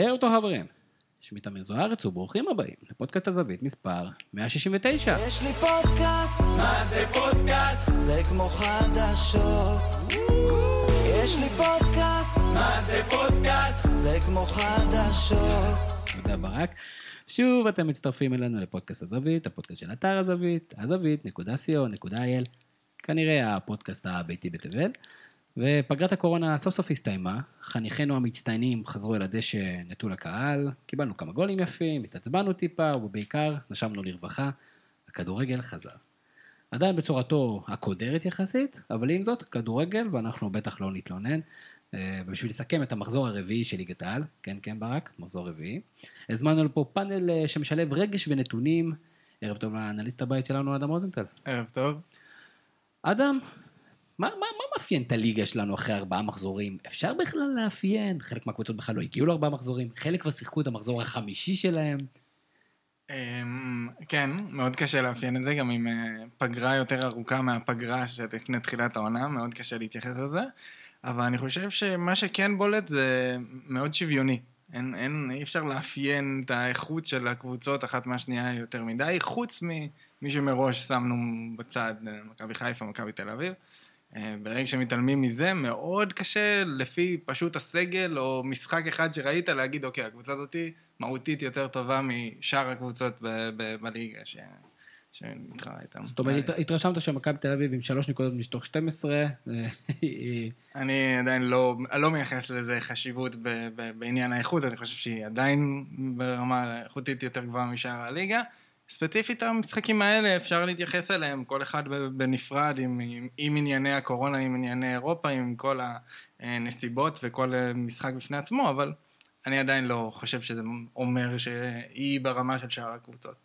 אותו חברים, שמי תמיר זוארץ וברוכים הבאים לפודקאסט הזווית מספר 169. יש לי פודקאסט, מה זה פודקאסט? זה כמו חדשות. יש לי פודקאסט, מה זה פודקאסט? זה כמו חדשות. תודה ברק. שוב אתם מצטרפים אלינו לפודקאסט הזווית, הפודקאסט של אתר הזווית, הזווית.co.il, כנראה הפודקאסט הביתי בתבל. ופגרת הקורונה סוף סוף הסתיימה, חניכינו המצטיינים חזרו אל הדשא נטול הקהל, קיבלנו כמה גולים יפים, התעצבנו טיפה, ובעיקר נשמנו לרווחה, הכדורגל חזר. עדיין בצורתו הקודרת יחסית, אבל עם זאת, כדורגל, ואנחנו בטח לא נתלונן. אה, בשביל לסכם את המחזור הרביעי של ליגת העל, כן כן ברק, מחזור רביעי, הזמנו לפה פאנל אה, שמשלב רגש ונתונים. ערב טוב לאנליסט הבית שלנו, אדם רוזנטל. ערב טוב. אדם, מה, מה, מה מאפיין את הליגה שלנו אחרי ארבעה מחזורים? אפשר בכלל לאפיין? חלק מהקבוצות בכלל לא הגיעו לארבעה מחזורים, חלק כבר שיחקו את המחזור החמישי שלהם. אמ, כן, מאוד קשה לאפיין את זה, גם עם אה, פגרה יותר ארוכה מהפגרה שלפני תחילת העונה, מאוד קשה להתייחס לזה. אבל אני חושב שמה שכן בולט זה מאוד שוויוני. אין, אין, אי אפשר לאפיין את האיכות של הקבוצות אחת מהשנייה יותר מדי, חוץ ממי שמראש שמנו בצד, אה, מכבי חיפה, מכבי תל אביב. אה, ברגע שמתעלמים מזה, מאוד קשה לפי פשוט הסגל או משחק אחד שראית להגיד, אוקיי, הקבוצה הזאתי מהותית יותר טובה משאר הקבוצות בליגה ש... שמתחרה איתם. זאת אומרת, התרשמת שמכבי תל אביב עם שלוש נקודות מתוך 12. אה, אני עדיין לא, לא מייחס לזה חשיבות בעניין האיכות, אני חושב שהיא עדיין ברמה איכותית יותר גבוהה משאר הליגה. ספציפית המשחקים האלה אפשר להתייחס אליהם, כל אחד בנפרד, עם, עם, עם ענייני הקורונה, עם ענייני אירופה, עם כל הנסיבות וכל משחק בפני עצמו, אבל אני עדיין לא חושב שזה אומר שהיא ברמה של שאר הקבוצות.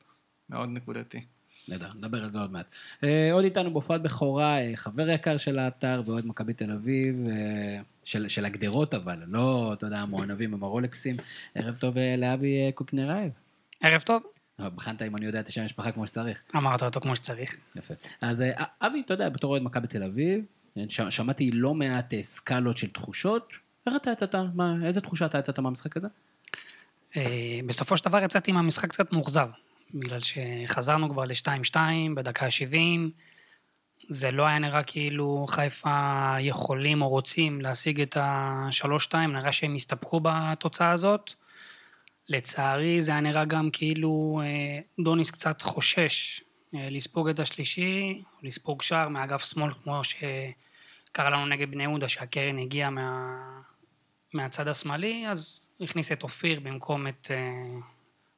מאוד נקודתי. נדע, נדבר על זה עוד מעט. אה, עוד איתנו בהופעת בכורה, אה, חבר יקר של האתר ואוהד מכבי תל אביב, אה, של, של הגדרות אבל, לא, אתה יודע, המוענבים עם הרולקסים. ערב טוב לאבי קוקנרייב. ערב טוב. בחנת אם אני יודע את השם המשפחה כמו שצריך. אמרת אותו כמו שצריך. יפה. אז אבי, אתה יודע, בתור אוהד מכבי תל אביב, שמעתי לא מעט סקלות של תחושות. איך אתה יצאת? מה, איזה תחושה אתה יצאת מהמשחק הזה? בסופו של דבר יצאתי מהמשחק קצת מאוכזב. בגלל שחזרנו כבר ל-2-2 בדקה ה-70, זה לא היה נראה כאילו חיפה יכולים או רוצים להשיג את ה-3-2, נראה שהם הסתפקו בתוצאה הזאת. לצערי זה היה נראה גם כאילו אה, דוניס קצת חושש אה, לספוג את השלישי, לספוג שער מאגף שמאל כמו שקרה לנו נגד בני יהודה שהקרן הגיעה מה, מהצד השמאלי, אז הכניס את אופיר במקום את אה,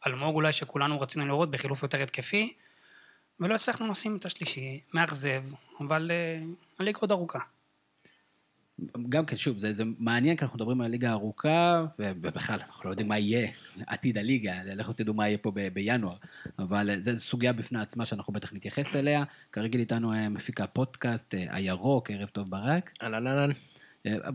אלמוג אולי שכולנו רצינו לראות בחילוף יותר התקפי, ולא הצלחנו לשים את השלישי, מאכזב, אבל הליגה עוד ארוכה. גם כן, שוב, זה, זה מעניין, כי אנחנו מדברים על הליגה הארוכה, ובכלל, אנחנו לא יודעים מה יהיה עתיד הליגה, לכו תדעו מה יהיה פה ב- בינואר, אבל זו סוגיה בפני עצמה שאנחנו בטח נתייחס אליה. כרגיל איתנו אה, מפיק הפודקאסט, אה, הירוק, ערב טוב ברק. אהלן אהלן.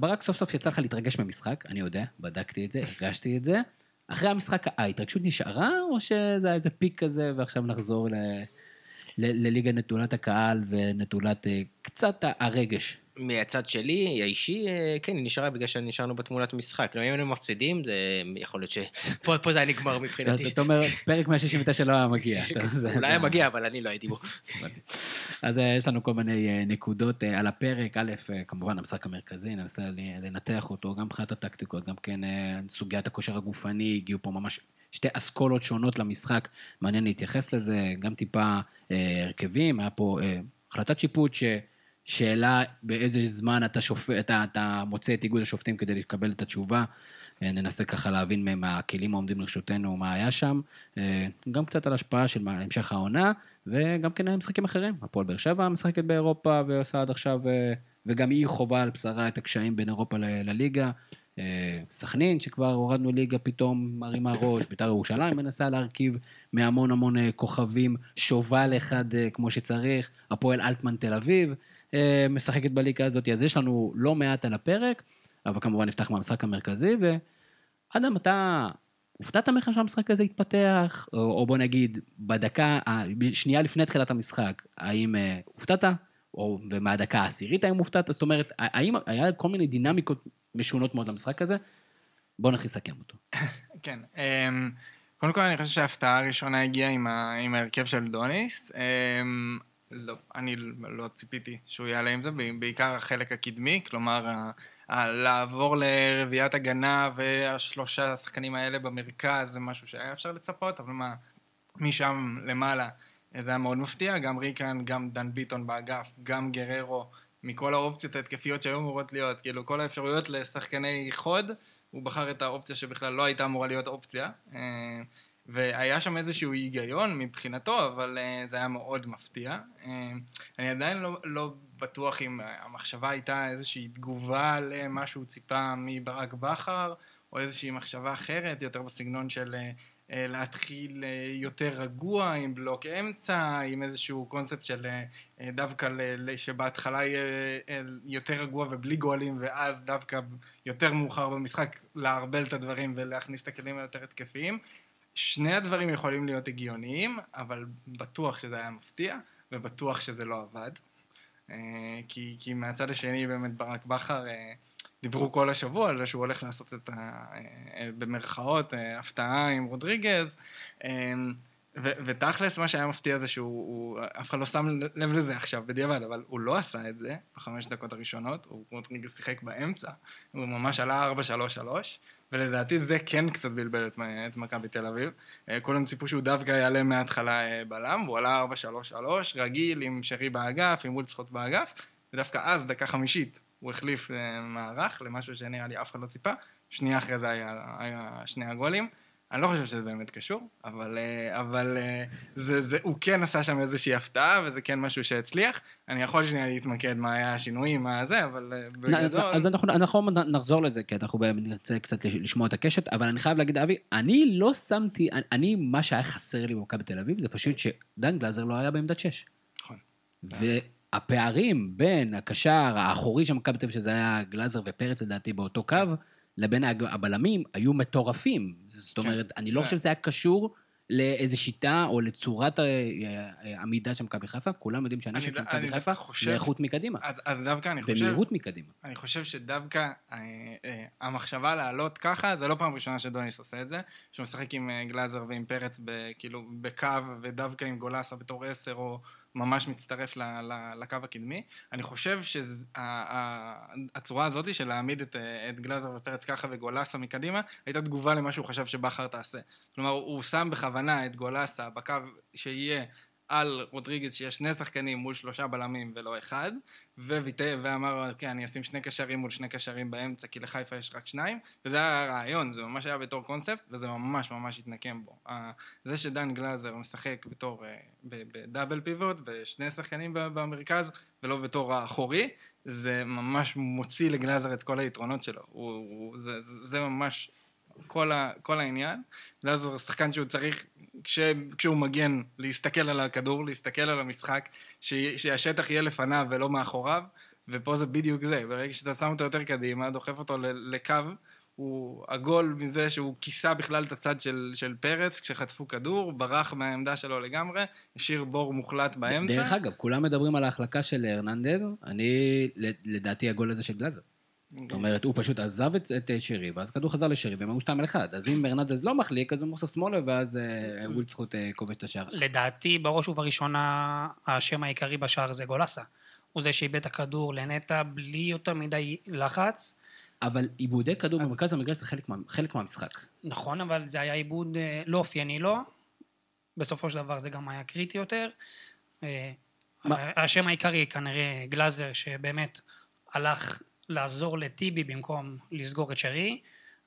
ברק, סוף סוף יצא לך להתרגש ממשחק, אני יודע, בדקתי את זה, הרגשתי את זה. אחרי המשחק ההתרגשות נשארה, או שזה היה איזה פיק כזה, ועכשיו נחזור ל... לליגה נטולת הקהל ונטולת אה, קצת הרגש. מהצד שלי, האישי, אה, כן, היא נשארה בגלל שנשארנו בתמונת משחק. אם היינו מפסידים, זה יכול להיות שפה זה היה נגמר מבחינתי. זאת אומרת, פרק 169 לא היה מגיע. אולי היה מגיע, אבל אני לא הייתי בו. אז אה, יש לנו כל מיני נקודות על הפרק. א', כמובן, המשחק המרכזי, ננסה לנתח אותו, גם מבחינת הטקטיקות, גם כן סוגיית הכושר הגופני, הגיעו פה ממש שתי אסכולות שונות למשחק, מעניין להתייחס לזה, גם טיפה אה, הרכבים, היה פה אה, החלטת שיפוט ששאלה באיזה זמן אתה, שופ... אתה, אתה מוצא את איגוד השופטים כדי לקבל את התשובה. אה, ננסה ככה להבין מהם הכלים העומדים לרשותנו, מה היה שם. אה, גם קצת על השפעה של המשך העונה, וגם כן משחקים אחרים. הפועל באר שבע משחקת באירופה ועושה עד עכשיו, אה, וגם היא חווה על בשרה את הקשיים בין אירופה לליגה. סכנין, שכבר הורדנו ליגה, פתאום מרימה ראש, בית"ר ירושלים מנסה להרכיב מהמון המון כוכבים, שובל אחד כמו שצריך, הפועל אלטמן תל אביב משחקת בליגה הזאת, אז יש לנו לא מעט על הפרק, אבל כמובן נפתח מהמשחק המרכזי, ואדם, אתה הופתעת ממך שהמשחק הזה התפתח, או, או בוא נגיד, בדקה, שנייה לפני תחילת המשחק, האם הופתעת? או ומהדקה העשירית האם הופתעת? זאת אומרת, האם היה כל מיני דינמיקות משונות מאוד למשחק הזה? בואו נכניס לסכם אותו. כן. אמ, קודם כל, אני חושב שההפתעה הראשונה הגיעה עם, ה... עם ההרכב של דוניס. אמ, לא, אני לא ציפיתי שהוא יעלה עם זה, בעיקר החלק הקדמי, כלומר, ה... ה... לעבור לרביעיית הגנה והשלושה השחקנים האלה במרכז זה משהו שהיה אפשר לצפות, אבל מה, משם למעלה זה היה מאוד מפתיע, גם ריקן, גם דן ביטון באגף, גם גררו. מכל האופציות ההתקפיות שהיו אמורות להיות, כאילו כל האפשרויות לשחקני חוד, הוא בחר את האופציה שבכלל לא הייתה אמורה להיות אופציה. והיה שם איזשהו היגיון מבחינתו, אבל אה, זה היה מאוד מפתיע. אה, אני עדיין לא, לא בטוח אם המחשבה הייתה איזושהי תגובה למה שהוא ציפה מברק בכר, או איזושהי מחשבה אחרת, יותר בסגנון של אה, להתחיל יותר רגוע, עם בלוק אמצע, עם איזשהו קונספט של דווקא שבהתחלה יהיה יותר רגוע ובלי גולים, ואז דווקא יותר מאוחר במשחק לערבל את הדברים ולהכניס את הכלים היותר התקפיים. שני הדברים יכולים להיות הגיוניים, אבל בטוח שזה היה מפתיע, ובטוח שזה לא עבד. כי, כי מהצד השני באמת ברק בכר דיברו כל השבוע על זה שהוא הולך לעשות את ה... אה, במרכאות, אה, הפתעה עם רודריגז. אה, ו- ותכלס, מה שהיה מפתיע זה שהוא, הוא, אף אחד לא שם לב לזה עכשיו בדיעבד, אבל הוא לא עשה את זה בחמש דקות הראשונות, הוא רודריגז שיחק באמצע, הוא ממש עלה 4-3-3, ולדעתי זה כן קצת בלבל את, מכבי תל אביב. כולם ציפו שהוא דווקא יעלה מההתחלה בלם, והוא עלה 4-3-3, רגיל עם שרי באגף, עם וולצחוט באגף, ודווקא אז, דקה חמישית, הוא החליף אה, מערך למשהו שנראה לי אף אחד לא ציפה. שנייה אחרי זה היה, היה שני הגולים. אני לא חושב שזה באמת קשור, אבל, אה, אבל אה, זה, זה, הוא כן עשה שם איזושהי הפתעה, וזה כן משהו שהצליח. אני יכול שנייה להתמקד מה היה השינויים, מה זה, אבל בגדול... אז אנחנו, אנחנו נחזור לזה, כי אנחנו נרצה קצת לשמוע את הקשת, אבל אני חייב להגיד, אבי, אני לא שמתי, אני, מה שהיה חסר לי במכבי תל אביב, זה פשוט שדן גלאזר לא היה בעמדת 6. נכון. הפערים בין הקשר האחורי של מכבי תל אביב, שזה היה גלאזר ופרץ לדעתי באותו קו, לבין הבלמים, היו מטורפים. זאת כן. אומרת, אני לא חושב שזה היה קשור לאיזה שיטה או לצורת העמידה אה, אה, של מכבי חיפה, כולם יודעים שאני של מכבי חיפה זה איכות מקדימה. אז, אז דווקא אני חושב... במהירות מקדימה. אני חושב שדווקא אה, אה, המחשבה לעלות ככה, זה לא פעם ראשונה שדוניס עושה את זה, שהוא משחק עם גלאזר ועם פרץ ב, כאילו בקו, ודווקא עם גולסה בתור עשר, או... ממש מצטרף לקו הקדמי. אני חושב שהצורה הזאת של להעמיד את, את גלאזר ופרץ ככה וגולסה מקדימה, הייתה תגובה למה שהוא חשב שבכר תעשה. כלומר, הוא שם בכוונה את גולסה בקו שיהיה על רודריגז שיש שני שחקנים מול שלושה בלמים ולא אחד, וויטה, ואמר, אוקיי, אני אשים שני קשרים מול שני קשרים באמצע, כי לחיפה יש רק שניים, וזה היה הרעיון, זה ממש היה בתור קונספט, וזה ממש ממש התנקם בו. זה שדן גלאזר משחק בתור, אה, בדאבל פיבוט, בשני שחקנים במרכז, ולא בתור האחורי, זה ממש מוציא לגלאזר את כל היתרונות שלו. הוא, הוא, זה, זה, ממש כל, ה, כל העניין. גלאזר שחקן שהוא צריך כש, כשהוא מגן, להסתכל על הכדור, להסתכל על המשחק, ש, שהשטח יהיה לפניו ולא מאחוריו, ופה זה בדיוק זה. ברגע שאתה שם אותו יותר קדימה, דוחף אותו לקו, הוא עגול מזה שהוא כיסה בכלל את הצד של, של פרץ כשחטפו כדור, ברח מהעמדה שלו לגמרי, השאיר בור מוחלט באמצע. דרך אגב, כולם מדברים על ההחלקה של הרננדז, אני, לדעתי הגול הזה של גלאזר. זאת אומרת, הוא פשוט עזב את, את שרי, ואז הכדור חזר לשרי, והם היו שתיים על אחד. אז אם ברנדז לא מחליק, אז הוא מוסר שמאלה, ואז אה, ווילצחוט אה, כובש את השער. לדעתי, בראש ובראשונה, השם העיקרי בשער זה גולסה. הוא זה שאיבד את הכדור לנטע בלי יותר מדי לחץ. אבל עיבודי כדור אז... במרכז המגרש זה חלק, מה, חלק מהמשחק. נכון, אבל זה היה עיבוד אה, לא אופייני לו. בסופו של דבר זה גם היה קריטי יותר. מה? השם העיקרי כנראה גלאזר, שבאמת הלך לעזור לטיבי במקום לסגור את שרי,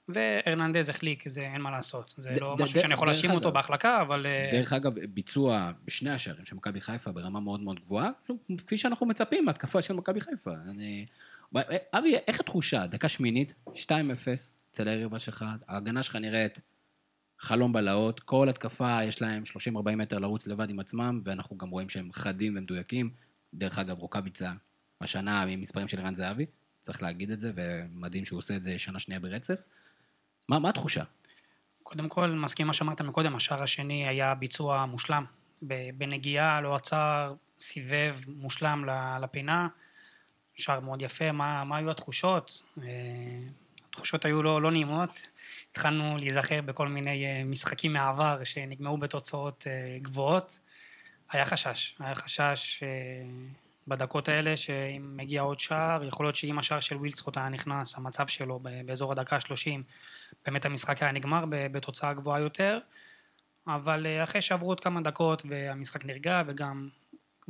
והרננדז החליק, זה אין מה לעשות. זה ד, לא ד, משהו ד, שאני יכול להאשים אותו בהחלקה, אבל... אה, דרך אגב, ביצוע בשני השערים של מכבי חיפה ברמה מאוד מאוד גבוהה, כפי שאנחנו מצפים מהתקפה של מכבי חיפה. אני... אבי, איך התחושה? דקה שמינית, 2-0, אצל היריבה שלך, ההגנה שלך נראית חלום בלהות, כל התקפה יש להם 30-40 מטר לרוץ לבד עם עצמם, ואנחנו גם רואים שהם חדים ומדויקים. דרך אגב, רוקאביצה, השנה עם מספרים של רן זהבי, צריך להגיד את זה, ומדהים שהוא עושה את זה שנה שנייה ברצף. מה, מה התחושה? קודם כל, מסכים מה שאמרת מקודם, השער השני היה ביצוע מושלם. בנגיעה, לא עצר, סיבב מושלם לפינה. שער מאוד יפה, מה, מה היו התחושות? אה, התחושות היו לא, לא נעימות. התחלנו להיזכר בכל מיני אה, משחקים מהעבר שנגמרו בתוצאות אה, גבוהות. היה חשש, היה חשש בדקות האלה שאם מגיע עוד שער, יכול להיות שאם השער של ווילצחוט היה נכנס, המצב שלו באזור הדקה ה-30, באמת המשחק היה נגמר בתוצאה גבוהה יותר. אבל אחרי שעברו עוד כמה דקות והמשחק נרגע וגם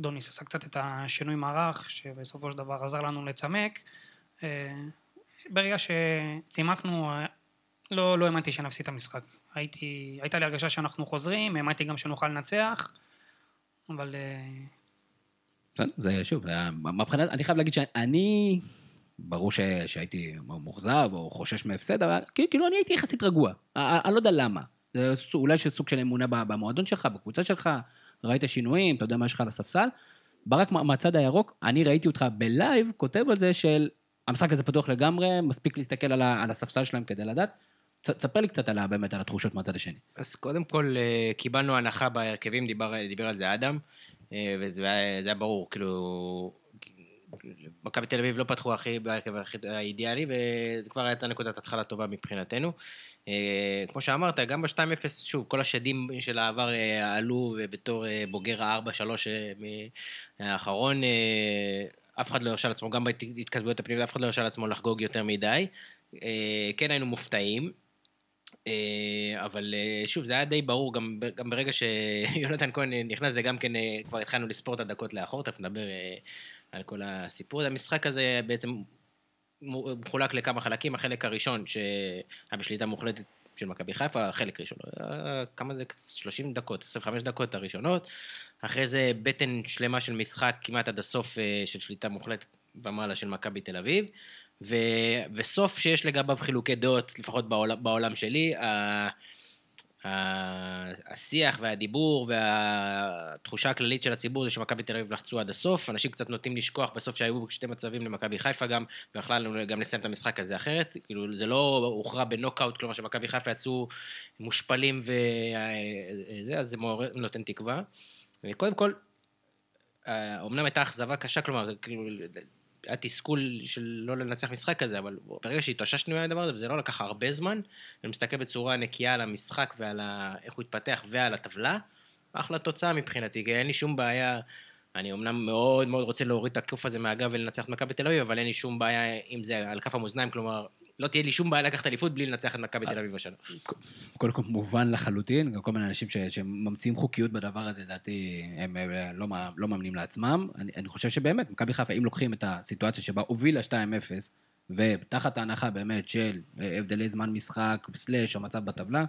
דוניס עשה קצת את השינוי מערך שבסופו של דבר עזר לנו לצמק ברגע שצימקנו לא, לא האמנתי שנפסיד את המשחק. הייתי, הייתה לי הרגשה שאנחנו חוזרים, האמנתי גם שנוכל לנצח, אבל... זה שוב, מבחינת, אני חייב להגיד שאני, ברור ש, שהייתי מאוכזב או חושש מהפסד, אבל כאילו אני הייתי יחסית רגוע, אני לא יודע למה. זה אולי שסוג של אמונה במועדון שלך, בקבוצה שלך, ראית שינויים, אתה יודע מה יש לך על הספסל. ברק מהצד הירוק, אני ראיתי אותך בלייב כותב על זה של המשחק הזה פתוח לגמרי, מספיק להסתכל על, על הספסל שלהם כדי לדעת. תספר לי קצת על, באמת על התחושות מהצד השני. אז קודם כל, אה, קיבלנו הנחה בהרכבים, דיבר, דיבר על זה אדם, וזה היה, היה ברור, כאילו... מכבי תל אביב לא פתחו הכי בהרכב האידיאלי, וכבר הייתה נקודת התחלה טובה מבחינתנו. אה, כמו שאמרת, גם ב-2-0, שוב, כל השדים של העבר עלו, ובתור בוגר ה-4-3 האחרון, אף אחד לא הרשה לעצמו, גם בהתכתבויות הפנימיות, אף אחד לא הרשה לעצמו לחגוג יותר מדי. כן היינו מופתעים. אה, אבל אה, שוב, זה היה די ברור, גם, גם ברגע שיונתן כהן נכנס, זה גם כן, אה, כבר התחלנו לספור את הדקות לאחור, תכף נדבר על כל הסיפור. המשחק הזה בעצם מחולק לכמה חלקים, החלק הראשון שהיה בשליטה מוחלטת של מכבי חיפה, החלק הראשון, כמה זה? 30 דקות, 25 דקות הראשונות. אחרי זה בטן שלמה של משחק כמעט עד הסוף של שליטה מוחלטת ומעלה של מכבי תל אביב. ו, וסוף שיש לגביו חילוקי דעות, לפחות בעולם, בעולם שלי, ה, ה, השיח והדיבור והתחושה הכללית של הציבור זה שמכבי תל אביב לחצו עד הסוף, אנשים קצת נוטים לשכוח בסוף שהיו שתי מצבים למכבי חיפה גם, ויכלה לנו גם לסיים את המשחק הזה אחרת, כאילו זה לא הוכרע בנוקאוט, כלומר שמכבי חיפה יצאו מושפלים וזה, אז זה מעורר, נותן תקווה. קודם כל, אומנם הייתה אכזבה קשה, כלומר, כאילו, היה תסכול של לא לנצח משחק כזה, אבל ברגע שהתאוששנו מהדבר הזה, וזה לא לקח הרבה זמן, אני מסתכל בצורה נקייה על המשחק ועל ה... איך הוא התפתח ועל הטבלה, אחלה תוצאה מבחינתי, כי אין לי שום בעיה, אני אמנם מאוד מאוד רוצה להוריד את הכוף הזה מהגב ולנצח את מכבי תל אביב, אבל אין לי שום בעיה אם זה על כף המאזניים, כלומר, לא תהיה לי שום בעיה לקחת אליפות בלי לנצח את מכבי תל אביב השנה. קודם כל מובן לחלוטין, גם כל מיני אנשים שממציאים חוקיות בדבר הזה, לדעתי, הם לא, לא מאמינים לעצמם. אני, אני חושב שבאמת, מכבי חיפה, אם לוקחים את הסיטואציה שבה הובילה 2-0, ותחת ההנחה באמת של הבדלי זמן משחק, סלאש, המצב בטבלה,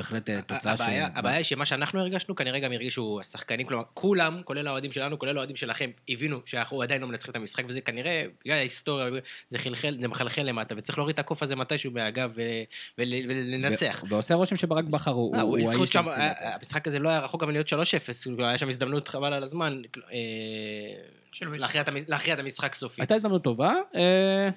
בהחלט אה, תוצאה ש... הבעיה היא שמה שאנחנו הרגשנו, כנראה גם הרגישו השחקנים, כלומר, כולם, כולל האוהדים שלנו, כולל האוהדים שלכם, הבינו שאנחנו עדיין לא מנצחים את המשחק, וזה כנראה, בגלל ההיסטוריה, זה חלחל, זה מחלחל למטה, וצריך להוריד את הקוף הזה מתישהו מהגב ולנצח. ועושה רושם שברק בכר הוא אה, האיש שם. אה, המשחק הזה לא היה רחוק גם להיות 3-0, כאילו, היה שם הזדמנות חבל על הזמן. להכריע את המשחק סופי. הייתה הזדמנות טובה,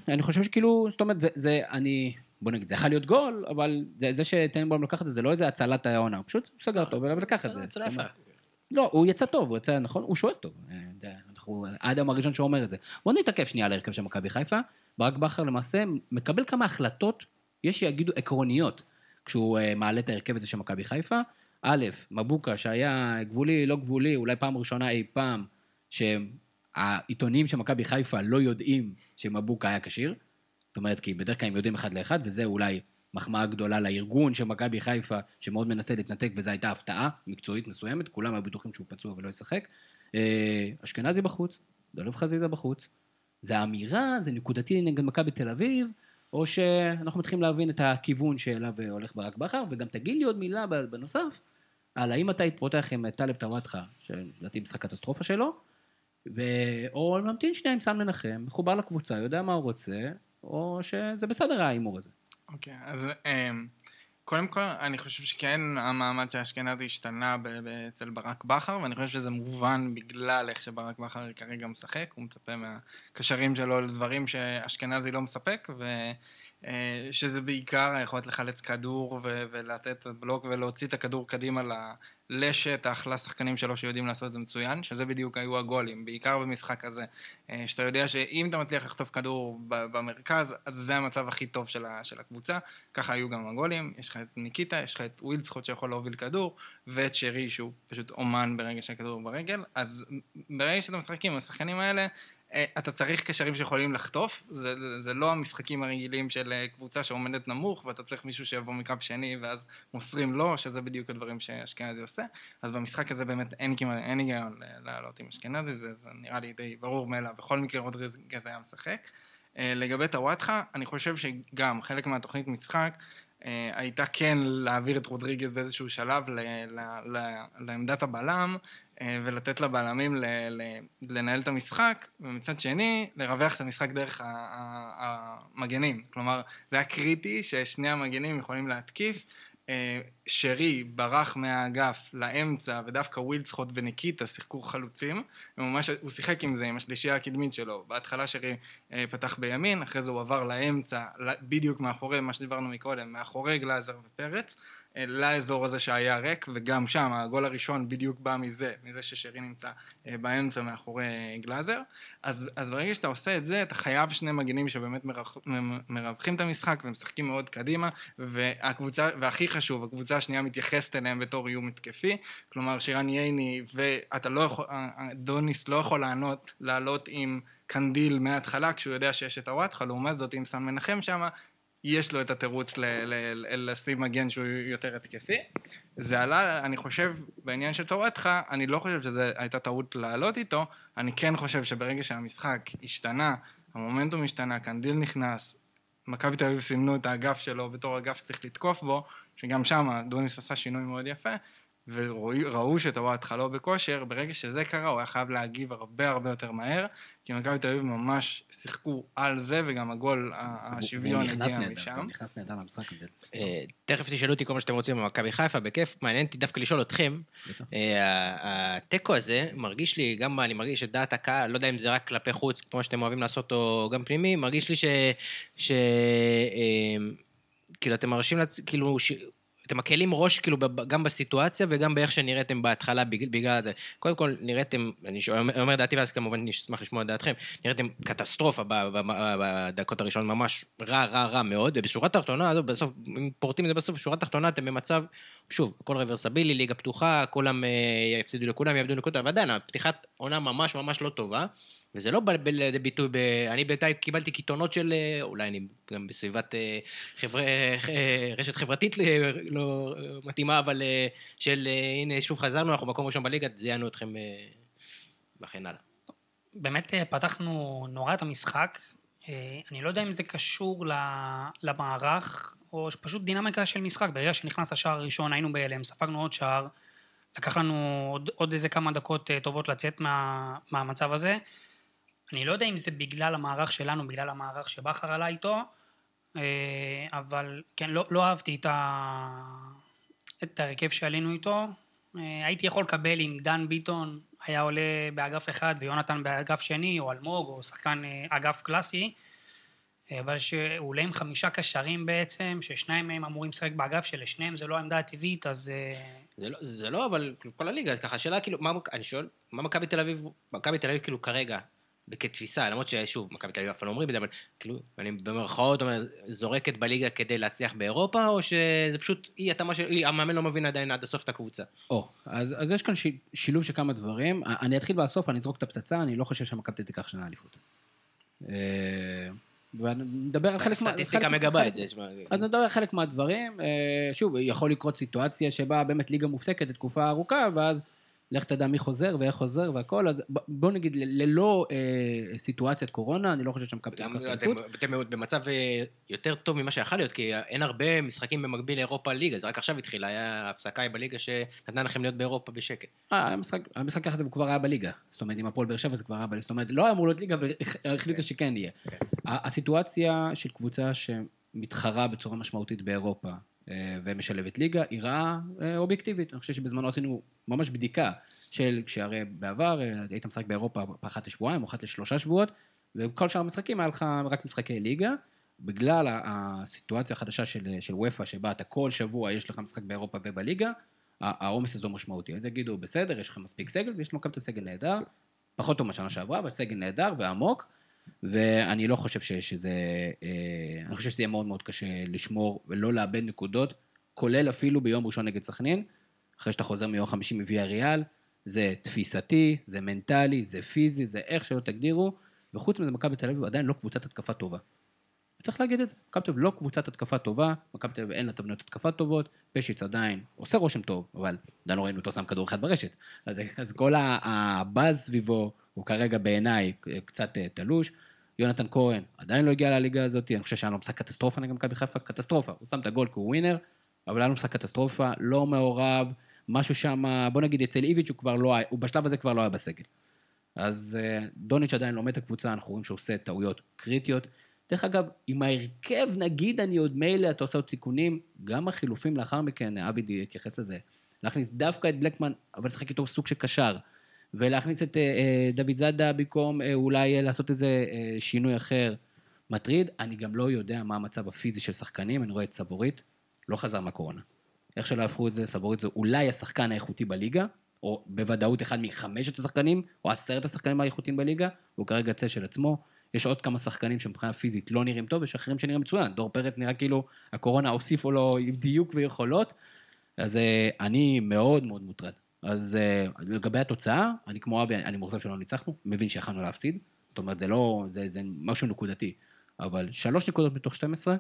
אני חושב שכאילו, זאת אומרת, זה, אני... בוא נגיד, זה יכול להיות גול, אבל זה, זה שטנבולם לקח את זה, זה לא איזה הצלת העונה, הוא פשוט סגר אותו ולקח את זה. יפה. לא, הוא יצא טוב, הוא יצא, נכון? הוא שוער טוב. אה, אנחנו, האדם הראשון שאומר את זה. בוא נתעכב שנייה על ההרכב של מכבי חיפה. ברק בכר למעשה מקבל כמה החלטות, יש שיגידו עקרוניות, כשהוא uh, מעלה את ההרכב הזה של מכבי חיפה. א', מבוקה, שהיה גבולי, לא גבולי, אולי פעם ראשונה אי פעם, שהעיתונים של מכבי חיפה לא יודעים שמבוקה היה כשיר. זאת אומרת, כי בדרך כלל הם יודעים אחד לאחד, וזה אולי מחמאה גדולה לארגון של מכבי חיפה, שמאוד מנסה להתנתק, וזו הייתה הפתעה מקצועית מסוימת, כולם היו בטוחים שהוא פצוע ולא ישחק. אה, אשכנזי בחוץ, דולב חזיזה בחוץ. זה אמירה, זה נקודתי נגד מכבי תל אביב, או שאנחנו מתחילים להבין את הכיוון שאליו הולך ברק בכר, וגם תגיד לי עוד מילה בנוסף, על האם אתה פותח עם טלב טוואטחה, שלדעתי משחק קטסטרופה שלו, ו... או ממתין שנייה עם סן מנחם, מחובר לקבוצה, יודע מה הוא רוצה, או שזה בסדר ההימור הזה. אוקיי, okay, אז um, קודם כל, אני חושב שכן המעמד של אשכנזי השתנה אצל ברק בכר, ואני חושב שזה מובן בגלל איך שברק בכר כרגע משחק, הוא מצפה מהקשרים שלו לדברים שאשכנזי לא מספק, ושזה אה, בעיקר היכולת לחלץ כדור ולתת בלוק ולהוציא את הכדור קדימה לשטח, לשחקנים שלו שיודעים לעשות את זה מצוין, שזה בדיוק היו הגולים, בעיקר במשחק הזה. אה, שאתה יודע שאם אתה מצליח לחטוף כדור במרכז, אז זה המצב הכי טוב של, הקבוצה. ככה היו גם הגולים, יש לך את ניקיטה, יש לך את ווילדסחוט שיכול להוביל כדור, ואת שרי שהוא פשוט אומן ברגע שהכדור ברגל. אז ברגע שאתה משחקים עם השחקנים האלה, אתה צריך קשרים שיכולים לחטוף, זה, זה לא המשחקים הרגילים של אה, קבוצה שעומדת נמוך, ואתה צריך מישהו שיבוא מקו שני ואז מוסרים לו, שזה בדיוק הדברים שאשכנזי עושה. אז במשחק הזה באמת אין כמעט, אין היגיון לעלות עם אשכנזי, זה, זה נראה לי די ברור מאליו, בכל מקרה רודריגז היה משחק. אה, לגבי טוואטחה, אני חושב שגם חלק מהתוכנית משחק הייתה כן להעביר את רודריגז באיזשהו שלב ל, ל, ל, לעמדת הבלם, אה, ולתת לבלמים לנהל את המשחק, ומצד שני, לרווח את המשחק דרך המגנים. כלומר, זה היה קריטי ששני המגנים יכולים להתקיף. אה, שרי ברח מהאגף לאמצע, ודווקא ווילדסחוט וניקיטה שיחקו חלוצים, וממש הוא שיחק עם זה, עם השלישייה הקדמית שלו. בהתחלה שרי אה, פתח בימין, אחרי זה הוא עבר לאמצע, בדיוק מאחורי, מה שדיברנו מקודם, מאחורי גלאזר ופרץ, לאזור הזה שהיה ריק, וגם שם הגול הראשון בדיוק בא מזה, מזה ששרי נמצא אה, באמצע מאחורי גלאזר. אז, אז ברגע שאתה עושה את זה, אתה חייב שני מגינים שבאמת מרווחים את המשחק ומשחקים מאוד קדימה, והקבוצה, והכי חשוב, הקבוצה השנייה מתייחסת אליהם בתור איום התקפי, כלומר שירן ייני, ואתה לא יכול, אה, אה, דוניס לא יכול לענות, לעלות עם... קנדיל מההתחלה כשהוא יודע שיש את הוואטחה, לעומת זאת אם סן מנחם שמה, יש לו את התירוץ לשים מגן שהוא יותר התקפי. זה עלה, אני חושב, בעניין של טורטחה, אני לא חושב שזו הייתה טעות לעלות איתו, אני כן חושב שברגע שהמשחק השתנה, המומנטום השתנה, קנדיל נכנס, מכבי תל אביב סימנו את האגף שלו בתור אגף שצריך לתקוף בו, שגם שם דוניס עשה שינוי מאוד יפה, וראו שטוואטחה לא בכושר, ברגע שזה קרה הוא היה חייב להגיב הרבה הרבה יותר מהר, כי מכבי תל אביב ממש שיחקו על זה, וגם הגול, השוויון הגיע משם. הוא נכנס נהדר למשחק. אה, תכף תשאלו אותי כל מה שאתם רוצים במכבי חיפה, בכיף. מעניין אותי דווקא לשאול אתכם. אה, התיקו הזה מרגיש לי, גם אני מרגיש את דעת הקהל, לא יודע אם זה רק כלפי חוץ, כמו שאתם אוהבים לעשות אותו גם פנימי, מרגיש לי ש... אה, כאילו, אתם מרשים, כאילו, אתם מקלים ראש כאילו גם בסיטואציה וגם באיך שנראיתם בהתחלה בגלל. קודם כל נראיתם, אני אומר דעתי ואז כמובן אני אשמח לשמוע את דעתכם, נראיתם קטסטרופה בדקות הראשונות ממש רע רע רע מאוד, ובשורה התחתונה, בסוף, אם פורטים את זה בסוף, בשורה התחתונה אתם במצב, שוב, הכל רוורסבילי, ליגה פתוחה, כולם אה, יפסידו לכולם, יאבדו נקודות, אבל עדיין, פתיחת עונה ממש ממש לא טובה. וזה לא בא לידי ביטוי, ב... אני בינתיים קיבלתי קיתונות של, אה, אולי אני גם בסביבת אה, חבר... אה, רשת חברתית לא מתאימה, אבל של הנה שוב חזרנו, אנחנו מקום ראשון בליגה, זיהינו אתכם וכן הלאה. באמת פתחנו נורא את המשחק, אני לא יודע אם זה קשור למערך, או פשוט דינמיקה של משחק, ברגע שנכנס השער הראשון היינו בהלם, ספגנו עוד שער, לקח לנו עוד, עוד איזה כמה דקות טובות לצאת מה, מהמצב הזה. אני לא יודע אם זה בגלל המערך שלנו, בגלל המערך שבכר עלה איתו, אה, אבל כן, לא, לא אהבתי את, ה... את ההרכב שעלינו איתו. אה, הייתי יכול לקבל אם דן ביטון היה עולה באגף אחד ויונתן באגף שני, או אלמוג, או שחקן אה, אגף קלאסי, אבל שהוא עולה עם חמישה קשרים בעצם, ששניים מהם אמורים לשחק באגף שלשניהם זה לא העמדה הטבעית, אז... זה לא, זה לא, אבל כל הליגה, ככה השאלה כאילו, מה, אני שואל, מה מכבי תל אביב, מכבי תל אביב כאילו כרגע, כתפיסה, למרות ששוב, מכבי תל אביב אף פעם לא אומרים את זה, אבל כאילו, אני במרכאות אומר, זורקת בליגה כדי להצליח באירופה, או שזה פשוט אי התאמה של, אי, המאמן לא מבין עדיין עד הסוף את הקבוצה? או, אז, אז יש כאן ש, שילוב של כמה דברים. אני אתחיל בסוף, אני אזרוק את הפצצה, אני לא חושב שמכבי תיקח שנה אליפות. אה, ונדבר על חלק מה... סטטיסטיקה מגבה את זה. אז נדבר על חלק מהדברים. אה, שוב, יכול לקרות סיטואציה שבה באמת ליגה מופסקת לתקופה ארוכה, ואז לך תדע מי חוזר ואיך חוזר והכל, אז בוא נגיד, ללא אה, סיטואציית קורונה, אני לא חושב שמכבי אתם, במצב אה, יותר טוב ממה שיכול להיות, כי אין הרבה משחקים במקביל לאירופה ליגה, זה רק עכשיו התחיל, היה הפסקה בליגה שנתנה לכם להיות באירופה בשקט. אה, המשחק, המשחק יחד כבר היה בליגה, זאת אומרת, עם הפועל באר שבע זה כבר היה בליגה, זאת אומרת, לא היה אמור להיות ליגה, והחליטו כן. שכן יהיה. כן. הסיטואציה של קבוצה שמתחרה בצורה משמעותית באירופה, ומשלבת ליגה, היא רעה אה, אובייקטיבית. אני חושב שבזמנו עשינו ממש בדיקה של, כשהרי בעבר אה, היית משחק באירופה אחת לשבועיים או אחת לשלושה שבועות, וכל שאר המשחקים היה לך רק משחקי ליגה. בגלל הסיטואציה החדשה של, של ופא, שבה אתה כל שבוע יש לך משחק באירופה ובליגה, העומס הזה הוא משמעותי. אז יגידו, בסדר, יש לכם מספיק סגל, ויש למכבי סגל נהדר, פחות טוב מהשנה שעברה, אבל סגל נהדר ועמוק, ואני לא חושב שזה... אה, אני חושב שזה יהיה מאוד מאוד קשה לשמור ולא לאבד נקודות, כולל אפילו ביום ראשון נגד סכנין, אחרי שאתה חוזר מיום חמישי מביא אריאל, זה תפיסתי, זה מנטלי, זה פיזי, זה איך שלא תגדירו, וחוץ מזה מכבי תל אביב עדיין לא קבוצת התקפה טובה. צריך להגיד את זה. מכבי תל אביב לא קבוצת התקפה טובה, מכבי תל אביב אין לה תבניות התקפה טובות, פשיץ עדיין עושה רושם טוב, אבל עדיין לא ראינו אותו שם כדור אחד ברשת. אז, אז כל הבאז סביבו הוא כרגע בעיניי קצת אה, תלוש. יונתן כהן עדיין לא הגיע לליגה הזאת, אני חושב שהיה לו משחק קטסטרופה נגד מכבי חיפה, קטסטרופה. הוא שם את הגול כי הוא ווינר, אבל היה לו משחק קטסטרופה, לא מעורב, משהו שם, בוא נגיד אצל איביץ' הוא כבר לא היה, הוא בשלב הזה כבר לא היה בסגל. אז אה, דוניץ' עדיין לומד את הקבוצה, אנחנו רואים שהוא עושה טעויות קריטיות. דרך אגב, עם ההרכב, נגיד אני עוד מילא, אתה עושה עוד תיקונים, גם החילופים לאחר מכן, אבי התייחס לזה, להכניס דווקא את בלקמן, אבל לשחק איתו סוג של קשר, ולהכניס את אה, אה, דוד זאדה במקום אה, אולי לעשות איזה שינוי אחר, מטריד. אני גם לא יודע מה המצב הפיזי של שחקנים, אני רואה את סבורית, לא חזר מהקורונה. איך שלא הפכו את זה, סבורית זה אולי השחקן האיכותי בליגה, או בוודאות אחד מחמשת השחקנים, או עשרת השחקנים האיכותיים בליגה, והוא כרגע צא של עצמו. יש עוד כמה שחקנים שמבחינה פיזית לא נראים טוב, יש אחרים שנראים מצוין. דור פרץ נראה כאילו הקורונה הוסיפו לו דיוק ויכולות, אז אה, אני מאוד מאוד מוטרד. אז אה, לגבי התוצאה, אני כמו אבי, אני מאוכזב שלא ניצחנו, מבין שיכלנו להפסיד. זאת אומרת, זה לא, זה, זה משהו נקודתי. אבל שלוש נקודות מתוך 12,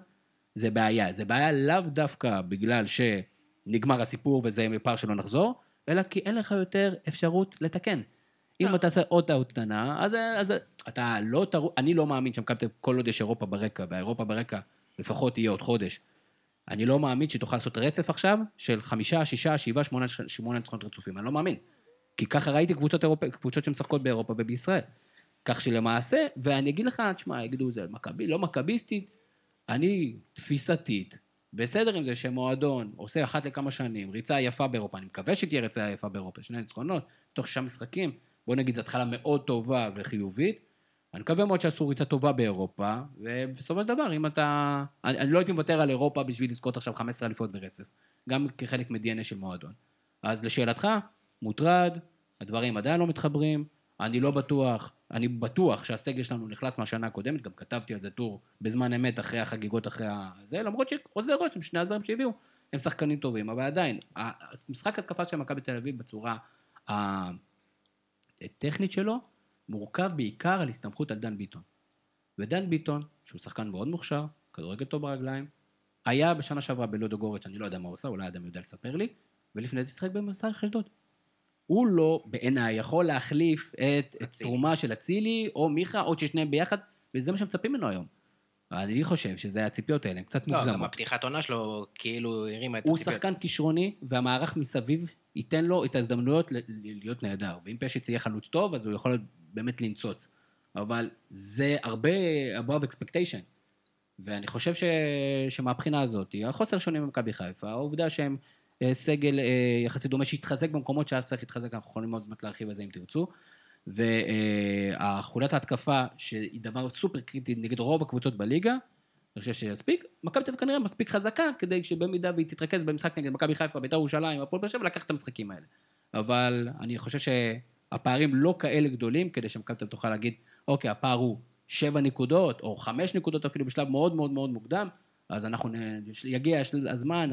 זה בעיה. זה בעיה לאו דווקא בגלל שנגמר הסיפור וזה פער שלא נחזור, אלא כי אין לך יותר אפשרות לתקן. אם אתה עושה עוד טעות קטנה, אז, אז אתה לא תרו... אני לא מאמין שמכבי כל עוד יש אירופה ברקע, והאירופה ברקע לפחות תהיה עוד חודש. אני לא מאמין שתוכל לעשות רצף עכשיו של חמישה, שישה, שבעה, שמונה, שמונה ניצחונות רצופים. אני לא מאמין. כי ככה ראיתי קבוצות, אירופ... קבוצות שמשחקות באירופה ובישראל. כך שלמעשה, ואני אגיד לך, תשמע, יגידו, זה מכבי, לא מכביסטית, אני תפיסתית, בסדר עם זה שמועדון עושה אחת לכמה שנים ריצה יפה באירופה, אני מקווה שתהיה ריצה יפה באירופה, שני ניצחונות, תוך שישה משחקים, בוא נגיד, זו התחלה מאוד טובה וחיובית. אני מקווה מאוד שעשו ריצה טובה באירופה, ובסופו של דבר, אם אתה... אני, אני לא הייתי מוותר על אירופה בשביל לזכות עכשיו 15 אליפות ברצף, גם כחלק מ-DNA של מועדון. אז לשאלתך, מוטרד, הדברים עדיין לא מתחברים, אני לא בטוח, אני בטוח שהסגל שלנו נכנס מהשנה הקודמת, גם כתבתי על זה טור בזמן אמת אחרי החגיגות, אחרי זה, למרות שעוזר ראש, שני הזרים שהביאו, הם שחקנים טובים, אבל עדיין, משחק התקפה של מכבי תל אביב בצורה הטכנית שלו, מורכב בעיקר על הסתמכות על דן ביטון. ודן ביטון, שהוא שחקן מאוד מוכשר, כדורגל טוב ברגליים, היה בשנה שעברה בלודו גורץ', אני לא יודע מה הוא עושה, אולי אדם יודע לספר לי, ולפני זה שיחק במסע אשדוד. הוא לא, בעיניי, יכול להחליף את, את תרומה של אצילי, או מיכה, או ששניהם ביחד, וזה מה שמצפים ממנו היום. אני חושב שזה הציפיות האלה, הן קצת מוגזמות. לא, גם הפתיחת עונה שלו כאילו הרימה את הציפיות. הוא שחקן כישרוני, והמערך מסביב ייתן לו את ההזדמנויות להיות נהדר. ואם פשיץ יהיה חלוץ טוב, אז הוא יכול באמת לנצוץ. אבל זה הרבה above expectation. ואני חושב ש... שמהבחינה הזאת, החוסר שונה ממכבי חיפה, העובדה שהם אה, סגל אה, יחסית דומה שהתחזק במקומות שהיה צריך להתחזק, אנחנו יכולים מאוד באמת להרחיב על זה אם תרצו. והחולת ההתקפה, שהיא דבר סופר קריטי נגד רוב הקבוצות בליגה, אני חושב שיספיק. מכבי תל כנראה מספיק חזקה, כדי שבמידה והיא תתרכז במשחק נגד מכבי חיפה, בית"ר ירושלים, הפועל באר שבע, לקחת את המשחקים האלה. אבל אני חושב שהפערים לא כאלה גדולים, כדי שמכבי תוכל להגיד, אוקיי, הפער הוא שבע נקודות, או חמש נקודות אפילו בשלב מאוד מאוד מאוד מוקדם, אז אנחנו, נ... יגיע הזמן,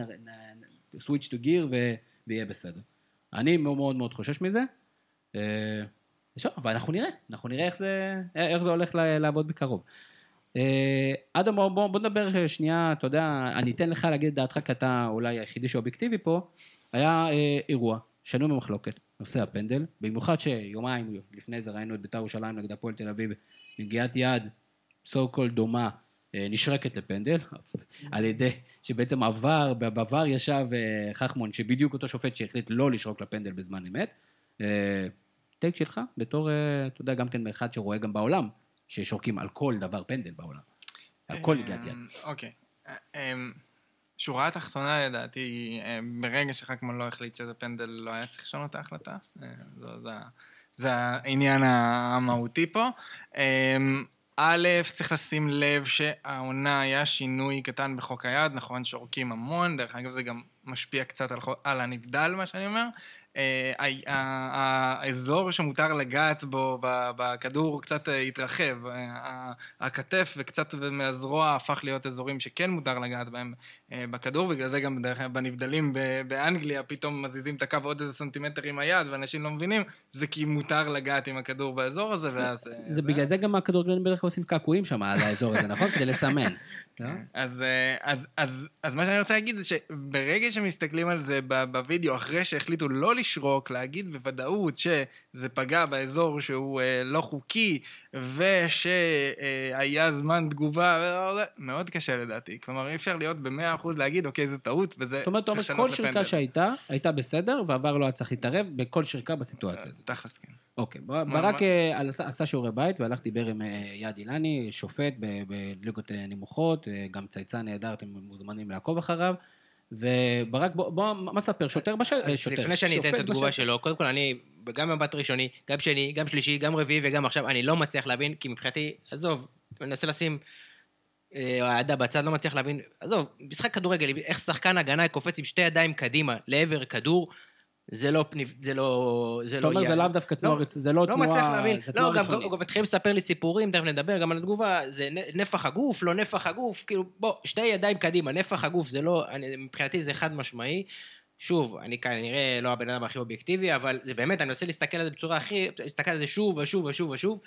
סוויץ' טו גיר ויהיה בסדר. אני מאוד מאוד חושש מזה. אה, אבל אנחנו נראה, אנחנו נראה איך זה, איך זה הולך לעבוד בקרוב. אה, אדם, בוא, בוא, בוא נדבר שנייה, אתה יודע, אני אתן לך להגיד את דעתך, כי אתה אולי היחידי שאובייקטיבי פה. היה אה, אירוע, שנוי במחלוקת, נושא הפנדל, במיוחד שיומיים לפני זה ראינו את בית"ר ירושלים נגד הפועל תל אביב, מגיעת יד, סו קול דומה, אה, נשרקת לפנדל, על ידי שבעצם עבר, בעבר ישב אה, חכמון, שבדיוק אותו שופט שהחליט לא לשרוק לפנדל בזמן אמת. אה, טייק שלך, בתור, אתה יודע, גם כן מאחד שרואה גם בעולם, ששורקים על כל דבר פנדל בעולם. על כל נגיעת יד. אוקיי. שורה התחתונה לדעתי, ברגע שחכמון לא החליט שזה פנדל, לא היה צריך לשנות את ההחלטה. זה העניין המהותי פה. א', צריך לשים לב שהעונה היה שינוי קטן בחוק היד, נכון, שורקים המון, דרך אגב זה גם משפיע קצת על, על הנבדל, מה שאני אומר. אה, האזור שמותר לגעת בו בכדור קצת אה, התרחב. אה, הכתף וקצת מהזרוע הפך להיות אזורים שכן מותר לגעת בהם בכדור, בגלל זה גם בדרך כלל בנבדלים באנגליה פתאום מזיזים את הקו עוד איזה סנטימטר עם היד, ואנשים לא מבינים, זה כי מותר לגעת עם הכדור באזור הזה, ואז... זה בגלל זה גם הכדורגלנים בדרך כלל עושים קעקועים שם על האזור הזה, נכון? כדי לסמן. לא? אז, אז, אז, אז מה שאני רוצה להגיד זה שברגע שמסתכלים על זה בווידאו, אחרי שהחליטו לא לשרוק, להגיד בוודאות שזה פגע באזור שהוא אה, לא חוקי, ושהיה זמן תגובה, מאוד קשה לדעתי. כלומר, אי אפשר להיות במאה אחוז להגיד, אוקיי, זו טעות, וזה צריך לשנות לפנדל. זאת אומרת, כל שריקה שהייתה, הייתה בסדר, ועבר לא היה צריך להתערב בכל שריקה בסיטואציה הזאת. תכלס, כן. אוקיי, ברק אה, עשה שיעורי בית, והלך דיבר עם אה, יעד אילני, שופט בליגות נמוכות, גם צייצן נהדר, אתם מוזמנים לעקוב אחריו. וברק, בוא, בוא, מה ספר? שוטר בשטח? אז שוטר, לפני שאני אתן את התגובה בשטח. שלו, קודם כל אני, גם במבט ראשוני, גם שני, גם שלישי, גם רביעי וגם עכשיו, אני לא מצליח להבין, כי מבחינתי, עזוב, אני מנסה לשים אהדה בצד, לא מצליח להבין, עזוב, משחק כדורגל, איך שחקן הגנה קופץ עם שתי ידיים קדימה לעבר כדור, זה לא, זה לא, זה לא... אתה אומר, זה לאו דווקא תנועה, לא, זה לא תנועה, לא מצליח להבין, לא, גם, גם מתחילים לספר לי סיפורים, תכף נדבר גם על התגובה, זה נפח הגוף, לא נפח הגוף, כאילו, בוא, שתי ידיים קדימה, נפח הגוף זה לא, מבחינתי זה חד משמעי. שוב, אני כנראה לא הבן אדם הכי אובייקטיבי, אבל זה באמת, אני מנסה להסתכל על זה בצורה הכי, להסתכל על זה שוב ושוב ושוב ושוב,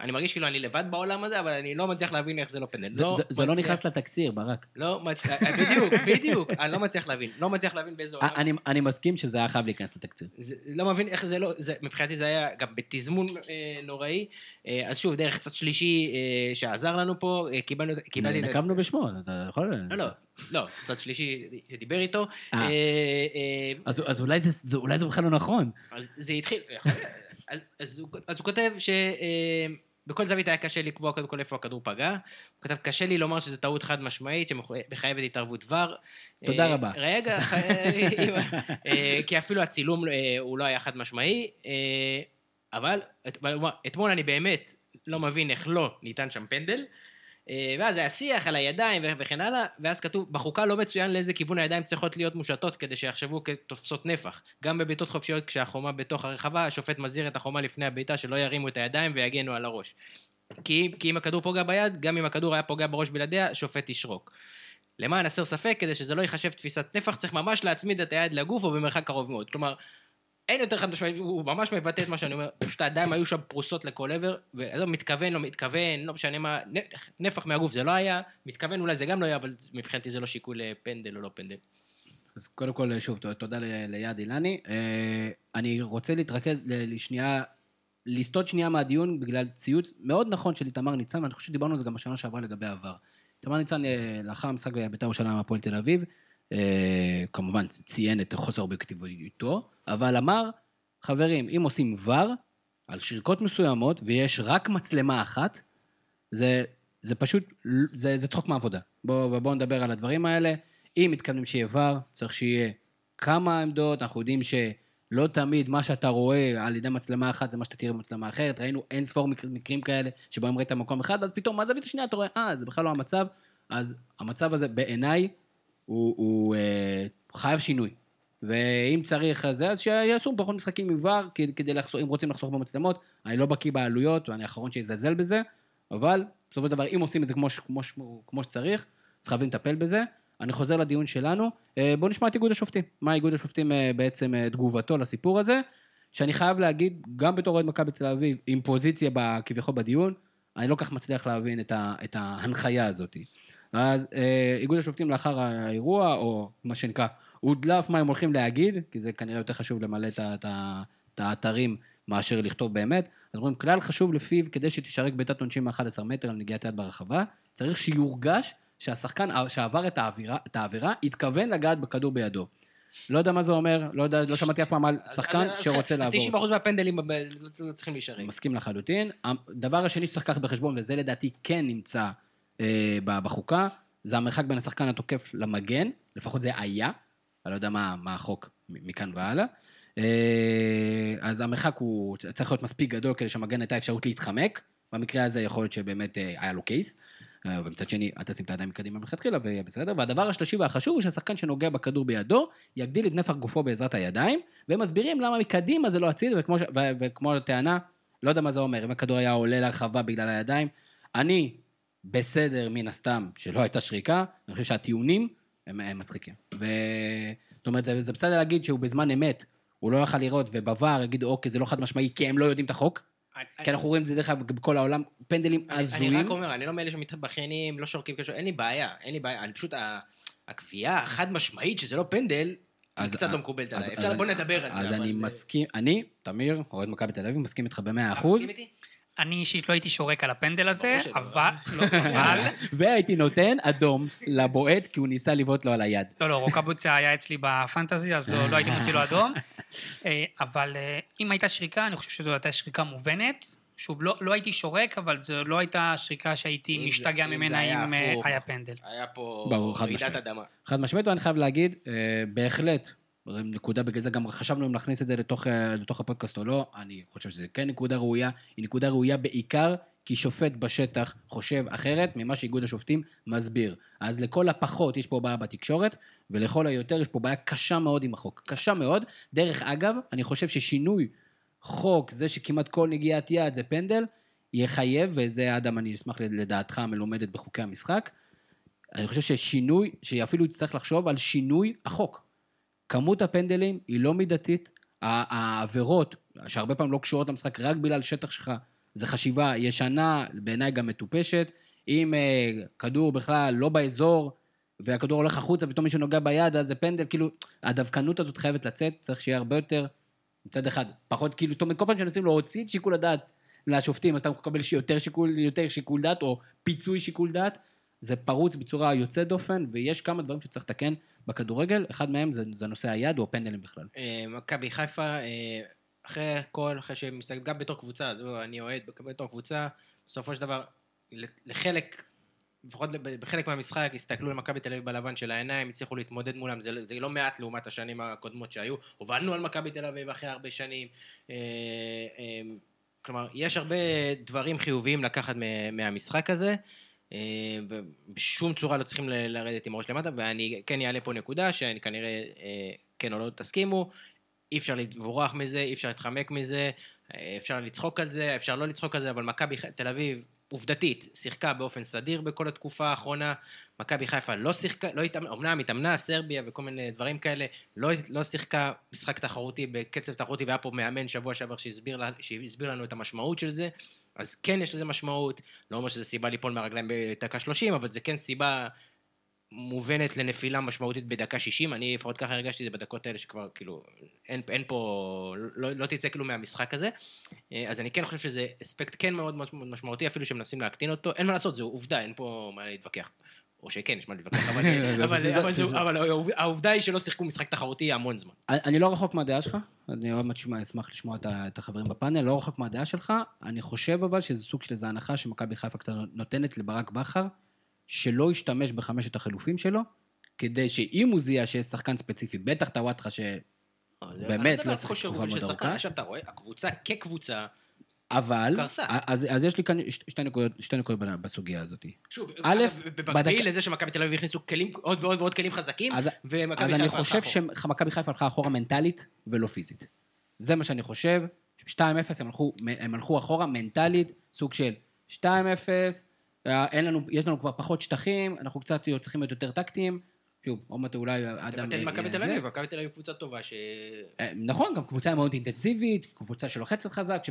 אני מרגיש כאילו אני לבד בעולם הזה, אבל אני לא מצליח להבין איך זה לא פנדל. זה לא, זה לא נכנס לתקציר, ברק. לא מצליח, אה, בדיוק, בדיוק, אני לא מצליח להבין. לא מצליח להבין באיזה עולם. אני, אני מסכים שזה היה חייב להיכנס לתקציר. זה, לא מבין איך זה לא, זה, מבחינתי זה היה גם בתזמון אה, נוראי. אה, אז שוב, דרך קצת שלישי אה, שעזר לנו פה, אה, קיבלנו... קיבלתי... נקבנו בשמו, אתה יכול... לא, לא. לא, צד שלישי שדיבר איתו. אה. אה, אה, אז, אולי, זה, זה בכלל לא נכון. אז זה התחיל, אז, אז, הוא, אז הוא כותב ש... אה, בכל זווית היה קשה לקבוע קודם כל איפה הכדור פגע. הוא כתב, קשה לי לומר שזו טעות חד משמעית שמחייבת התערבות ור. תודה רבה. רגע, אה, כי אפילו הצילום אה, הוא לא היה חד משמעי, אה, אבל אתמול אני באמת לא מבין איך לא ניתן שם פנדל. אה, ואז היה שיח על הידיים וכן הלאה, ואז כתוב, בחוקה לא מצוין לאיזה כיוון הידיים צריכות להיות מושטות כדי שיחשבו כתופסות נפח. גם בבעיטות חופשיות כשהחומה בתוך הרחבה, השופט מזהיר את החומה לפני הבעיטה שלא ירימו את הידיים ויגנו על הראש. כי, כי אם הכדור פוגע ביד, גם אם הכדור היה פוגע בראש בלעדיה, השופט ישרוק. למען הסר ספק, כדי שזה לא ייחשב תפיסת נפח, צריך ממש להצמיד את היד לגוף או במרחק קרוב מאוד. כלומר, אין יותר חד משמעית, הוא ממש מבטא את מה שאני אומר, פשוט הידיים היו שם פרוסות לכל עבר, ועזוב, מתכוון, לא מתכוון, לא משנה מה, נפח מהגוף זה לא היה, מתכוון אולי זה גם לא היה, אבל מבחינתי זה לא שיקול לפנדל או לא פנדל. אז קודם כל, שוב, תודה ליעד אילני. אה, אני רוצה להתרכז לשנייה, לסטות שנייה מהדיון בגלל ציוץ מאוד נכון של איתמר ניצן, ואני חושב שדיברנו על זה גם בשנה שעברה לגבי העבר. איתמר ניצן, אה, לאחר המשחק בבית"ר ירושלים הפועל תל אביב, אה, כמובן ציין את חוסר אובייקטיביותו, אבל אמר, חברים, אם עושים ור על שריקות מסוימות ויש רק מצלמה אחת, זה, זה פשוט, זה, זה צחוק מהעבודה. בואו בוא נדבר על הדברים האלה. אם מתכוונים שיהיה ור, צריך שיהיה כמה עמדות, אנחנו יודעים שלא תמיד מה שאתה רואה על ידי מצלמה אחת זה מה שאתה תראה במצלמה אחרת. ראינו אין ספור מקרים כאלה שבהם ראית מקום אחד, ואז פתאום מהזווית השנייה אתה רואה, אה, זה בכלל לא המצב. אז המצב הזה בעיניי הוא, הוא אה, חייב שינוי. ואם צריך זה, אז שיעשו פחות משחקים עם ור, כדי לחסוך, אם רוצים לחסוך במצלמות. אני לא בקיא בעלויות, ואני האחרון שיזלזל בזה, אבל בסופו של דבר, אם עושים את זה כמו, כמו, כמו שצריך, אז חייבים לטפל בזה. אני חוזר לדיון שלנו. אה, בואו נשמע את איגוד השופטים. מה איגוד השופטים אה, בעצם אה, תגובתו לסיפור הזה, שאני חייב להגיד, גם בתור אוהד מכבי תל אביב, עם פוזיציה כביכול בדיון, אני לא כך מצליח להבין את, ה, את ההנחיה הזאת. אז אה, איגוד השופטים לאחר האירוע, או מה שנקרא, הודלף מה הם הולכים להגיד, כי זה כנראה יותר חשוב למלא את האתרים מאשר לכתוב באמת. אז אומרים, כלל חשוב לפיו, כדי שתשרק בעיטת עונשים מ-11 מטר על נגיעת יד ברחבה, צריך שיורגש שהשחקן שעבר את העבירה, את העבירה התכוון לגעת בכדור בידו. לא יודע מה זה אומר, לא, יודע, לא שמעתי אף פעם על שחקן שרוצה לעבור. אז 90% מהפנדלים לא צריכים להישאר. מסכים לחלוטין. הדבר השני שצריך לקחת בחשבון, וזה לדעתי כן נמצא אה, בחוקה, זה המרחק בין השחקן התוקף למגן, לפחות זה היה, אני לא יודע מה, מה החוק מכאן והלאה. אה, אז המרחק הוא צריך להיות מספיק גדול כדי שהמגן הייתה אפשרות להתחמק, במקרה הזה יכול להיות שבאמת אה, היה לו קייס. אה, ומצד שני, אל תשים את הידיים מקדימה מלכתחילה ויהיה בסדר. והדבר השלישי והחשוב הוא שהשחקן שנוגע בכדור בידו, יגדיל את נפח גופו בעזרת הידיים, והם מסבירים למה מקדימה זה לא הציד, וכמו, ש... ו... וכמו הטענה, לא יודע מה זה אומר, אם הכדור היה עולה להרחבה בגלל הידיים. אני בסדר, מן הסתם, שלא הייתה שריקה, אני חושב שהטיעונים הם, הם מצחיקים. ו... זאת אומרת, זה, זה בסדר להגיד שהוא בזמן אמת, הוא לא יכל לראות, ובVAR יגידו, אוקיי, זה לא חד משמעי, כי הם לא יודעים את החוק. כי אנחנו רואים את זה דרך אגב בכל העולם, פנדלים אני- הזויים. אני רק אומר, אני לא מאלה שמתבכיינים, לא שורקים קשור, אין לי בעיה, אין לי בעיה, אני פשוט, הקביעה החד משמעית שזה לא פנדל, היא אז- קצת לא מקובלת עליי. אפשר, בוא אני- נדבר על זה. אז אני זה- מסכים, אני, תמיר, אוהד מכבי תל אביב, מסכים איתך במאה אתה אחוז, מסכים איתי? אני אישית לא הייתי שורק על הפנדל הזה. אבל... לא, אבל... והייתי נותן אדום לבועט, כי הוא ניסה לבעוט לו על היד. לא, לא, רוקאבוצה היה אצלי בפנטזי, אז לא, לא הייתי מוציא לו אדום. אה, אבל אה, אם הייתה שריקה, אני חושב שזו הייתה שריקה מובנת. שוב, לא, לא הייתי שורק, אבל זו לא הייתה שריקה שהייתי משתגע ממנה אם אה. היה פנדל. היה פה רעידת. אדמה. חד משמעית, ואני חייב להגיד, בהחלט, נקודה בגלל זה גם חשבנו אם להכניס את זה לתוך, אה, לתוך הפודקאסט או לא, אני חושב שזה כן נקודה ראויה, היא נקודה ראויה בעיקר כי שופט בשטח חושב אחרת ממה שאיגוד השופטים מסביר. אז לכל הפחות יש פה בעיה בתקשורת, ולכל היותר יש פה בעיה קשה מאוד עם החוק. קשה מאוד. דרך אגב, אני חושב ששינוי חוק, זה שכמעט כל נגיעת יד זה פנדל, יחייב, וזה אדם, אני אשמח לדעתך המלומדת בחוקי המשחק, אני חושב ששינוי, שאפילו יצטרך לחשוב על שינוי החוק. כמות הפנדלים היא לא מידתית, העבירות, שהרבה פעמים לא קשורות למשחק רק בגלל שטח שלך, זו חשיבה ישנה, בעיניי גם מטופשת. אם אה, כדור בכלל לא באזור, והכדור הולך החוצה, ופתאום מישהו נוגע ביד, אז זה פנדל, כאילו, הדווקנות הזאת חייבת לצאת, צריך שיהיה הרבה יותר, מצד אחד, פחות, כאילו, זאת אומרת, כל פעם שמנסים להוציא את שיקול הדעת לשופטים, אז אתה מקבל יותר שיקול, יותר שיקול דעת, או פיצוי שיקול דעת, זה פרוץ בצורה יוצאת דופן, ויש כמה דברים שצריך לתקן בכדורגל, אחד מהם זה, זה נושא היד או הפנדלים בכלל. אה, מכבי חיפה, אה, אחרי הכל, אחרי שהם מסתכלים, גם בתור קבוצה, זהו, אני אוהד בתור קבוצה, בסופו של דבר, לחלק, לפחות בחלק מהמשחק, הסתכלו למכבי תל אביב בלבן של העיניים, הצליחו להתמודד מולם, זה, זה לא מעט לעומת השנים הקודמות שהיו. הובלנו על מכבי תל אביב אחרי הרבה שנים. אה, כלומר, יש הרבה דברים חיוביים לקחת מה- מהמשחק הזה. אה, ובשום צורה לא צריכים לרדת עם הראש למטה, ואני כן אעלה פה נקודה שאני כנראה אה, כן או לא תסכימו, אי אפשר לברוח מזה, אי אפשר להתחמק מזה, אה, אפשר לצחוק על זה, אפשר לא לצחוק על זה, אבל מכבי תל אביב, עובדתית, שיחקה באופן סדיר בכל התקופה האחרונה, מכבי חיפה לא שיחקה, לא התאמנה, אמנם התאמנה, סרביה וכל מיני דברים כאלה, לא, לא שיחקה משחק תחרותי בקצב תחרותי, והיה פה מאמן שבוע שעבר שהסביר, לה- שהסביר לנו את המשמעות של זה, אז כן יש לזה משמעות, לא אומר שזה סיבה ליפול מהרגליים בדקה 30, אבל זה כן סיבה מובנת לנפילה משמעותית בדקה 60, אני לפחות ככה הרגשתי את זה בדקות האלה שכבר כאילו, אין, אין פה, לא, לא תצא כאילו מהמשחק הזה, אה, אז אני כן חושב שזה אספקט כן מאוד משמעותי, אפילו שמנסים להקטין אותו, אין מה לעשות, זו עובדה, אין פה מה להתווכח. או שכן, יש מה להתווכח, אבל, העובדה היא שלא שיחקו משחק תחרותי המון זמן. אני לא רחוק מהדעה שלך, אני עוד מעט אשמח לשמוע את החברים בפאנל, לא רחוק מהדעה שלך, אני חושב אבל שזה סוג של איזו הנחה שמכבי חיפה קצת נותנת לברק בכר, שלא ישתמש בחמשת החילופים שלו, כדי שאם הוא זיהה שיש שחקן ספציפי, בטח טוואטחה ש... באמת, לא שיחק תקופה מאוד ארוכה. עכשיו אתה רואה, הקבוצה כקבוצה, אבל, קרסה. אז, אז יש לי כאן שתי נקודות, שתי נקודות בסוגיה הזאת. שוב, א', במקביל בדקה- לזה שמכבי תל אביב הכניסו כלים, עוד ועוד ועוד כלים חזקים, אז, ומכבי אז חיפה אני הלכה חושב אחורה. שמכבי חיפה הלכה אחורה מנטלית ולא פיזית. זה מה שאני חושב. 2-0 הם הלכו, הם הלכו אחורה מנטלית, סוג של 2-0, אה, אין לנו, יש לנו כבר פחות שטחים, אנחנו קצת צריכים להיות יותר טקטיים. שוב, עוד מעט אולי אדם... תבטל אה, מכבי תל. אביב, מכבי תל אביב קבוצה טובה ש... אה, נכון, גם קבוצה מאוד אינטנסיבית, קבוצה שלוחצת חזק,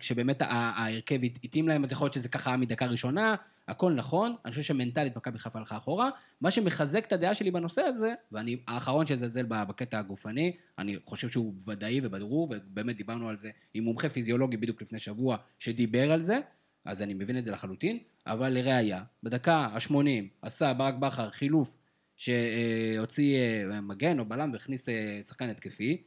שבאמת ההרכב הת- התאים להם, אז יכול להיות שזה ככה מדקה ראשונה, הכל נכון, אני חושב שמנטלית מכבי חיפה הלכה אחורה. מה שמחזק את הדעה שלי בנושא הזה, ואני האחרון שיזלזל ב- בקטע הגופני, אני חושב שהוא ודאי וברור, ובאמת דיברנו על זה עם מומחה פיזיולוגי בדיוק לפני שבוע, שדיבר על זה, אז אני מבין את זה לחלוטין, אבל לראיה, בדקה ה-80 עשה ברק בכר חילוף שהוציא אה, מגן או בלם והכניס אה, שחקן התקפי,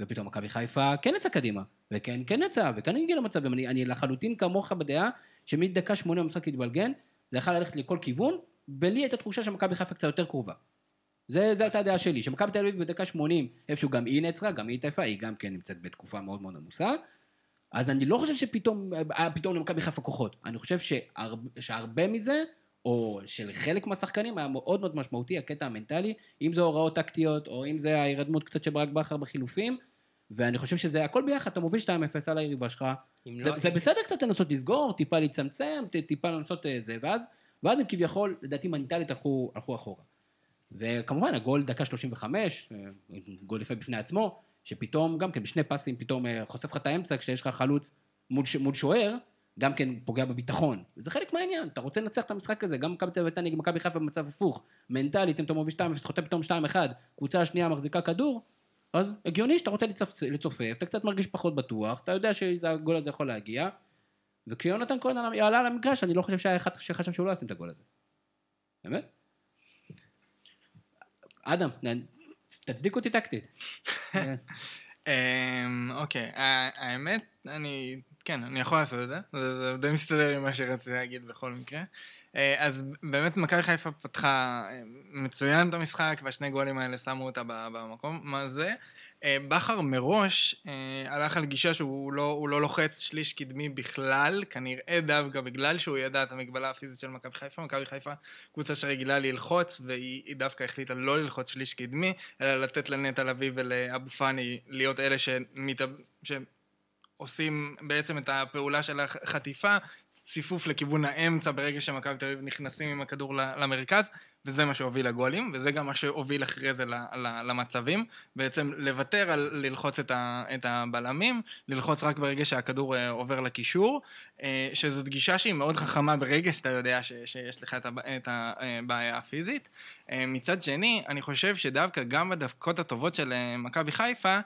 ופתאום מכבי חיפה כן יצא קדימה, וכן, כן יצא, וכן הגיע למצבים. אני, אני לחלוטין כמוך בדעה, שמדקה 80 המשחק התבלגן, זה יכול ללכת לכל כיוון, ולי הייתה תחושה שמכבי חיפה קצת יותר קרובה. זה, זה הייתה הדעה שלי, שמכבי תל אביב בדקה 80, איפשהו גם היא נעצרה, גם היא התעייפה, היא גם כן נמצאת בתקופה מאוד מאוד עמוסה. אז אני לא חושב שפתאום, אה, פתאום למכבי חיפה כוחות. אני חושב שהרבה, שהרבה מזה או של חלק מהשחקנים, היה מאוד מאוד משמעותי, הקטע המנטלי, אם זה הוראות טקטיות, או אם זה ההירדמות קצת של ברק בכר בחילופים, ואני חושב שזה הכל ביחד, אתה מוביל 2-0 על היריבה שלך, זה, לא- זה בסדר קצת לנסות לסגור, טיפה להצטמצם, ט- טיפה לנסות אה, זה, ואז, ואז הם כביכול, לדעתי מנטלית הלכו, הלכו אחורה. וכמובן, הגול דקה 35, אה, גול יפה בפני עצמו, שפתאום, גם כן, בשני פסים פתאום אה, חושף לך את האמצע, כשיש לך חלוץ מול, מול שוער, גם כן פוגע בביטחון. זה חלק מהעניין, אתה רוצה לנצח את המשחק הזה, גם מכבי תל אביב נגד מכבי חיפה במצב הפוך. מנטלית, אם אתה מוביל 2-0, חוטא פתאום 2-1, קבוצה השנייה מחזיקה כדור, אז הגיוני שאתה רוצה לצפ... לצופף, אתה קצת מרגיש פחות בטוח, אתה יודע שהגול הזה יכול להגיע, וכשיונתן כהן עלה- עלה על המגרש, אני לא חושב שהיה אחד שחשב שהוא לא ישים את הגול הזה. באמת? אדם, תצדיק אותי טקטית. אמ, אוקיי, האמת, אני, כן, אני יכול לעשות את זה. זה זה די מסתדר עם מה שרציתי להגיד בכל מקרה. אה, אז באמת מכבי חיפה פתחה אה, מצוין את המשחק, והשני גולים האלה שמו אותה במקום הזה. אה, בכר מראש הלך על גישה שהוא לא, לא לוחץ שליש קדמי בכלל, כנראה דווקא בגלל שהוא ידע את המגבלה הפיזית של מכבי חיפה. מכבי חיפה קבוצה שרגילה ללחוץ, והיא היא דווקא החליטה לא ללחוץ שליש קדמי, אלא לתת לנטע לביא ולאבו פאני להיות אלה שמתאב... שעושים בעצם את הפעולה של החטיפה, ציפוף לכיוון האמצע ברגע שמכבי תל אביב נכנסים עם הכדור למרכז, וזה מה שהוביל לגולים, וזה גם מה שהוביל אחרי זה למצבים. בעצם לוותר על ללחוץ את, הבלמים, ללחוץ רק ברגע שהכדור אה, עובר לקישור, אה, שזאת גישה שהיא מאוד חכמה ברגע שאתה יודע שיש לך את הב- את הבעיה הפיזית. אה, מצד שני, אני חושב שדווקא גם בדקות הטובות של מכבי חיפה,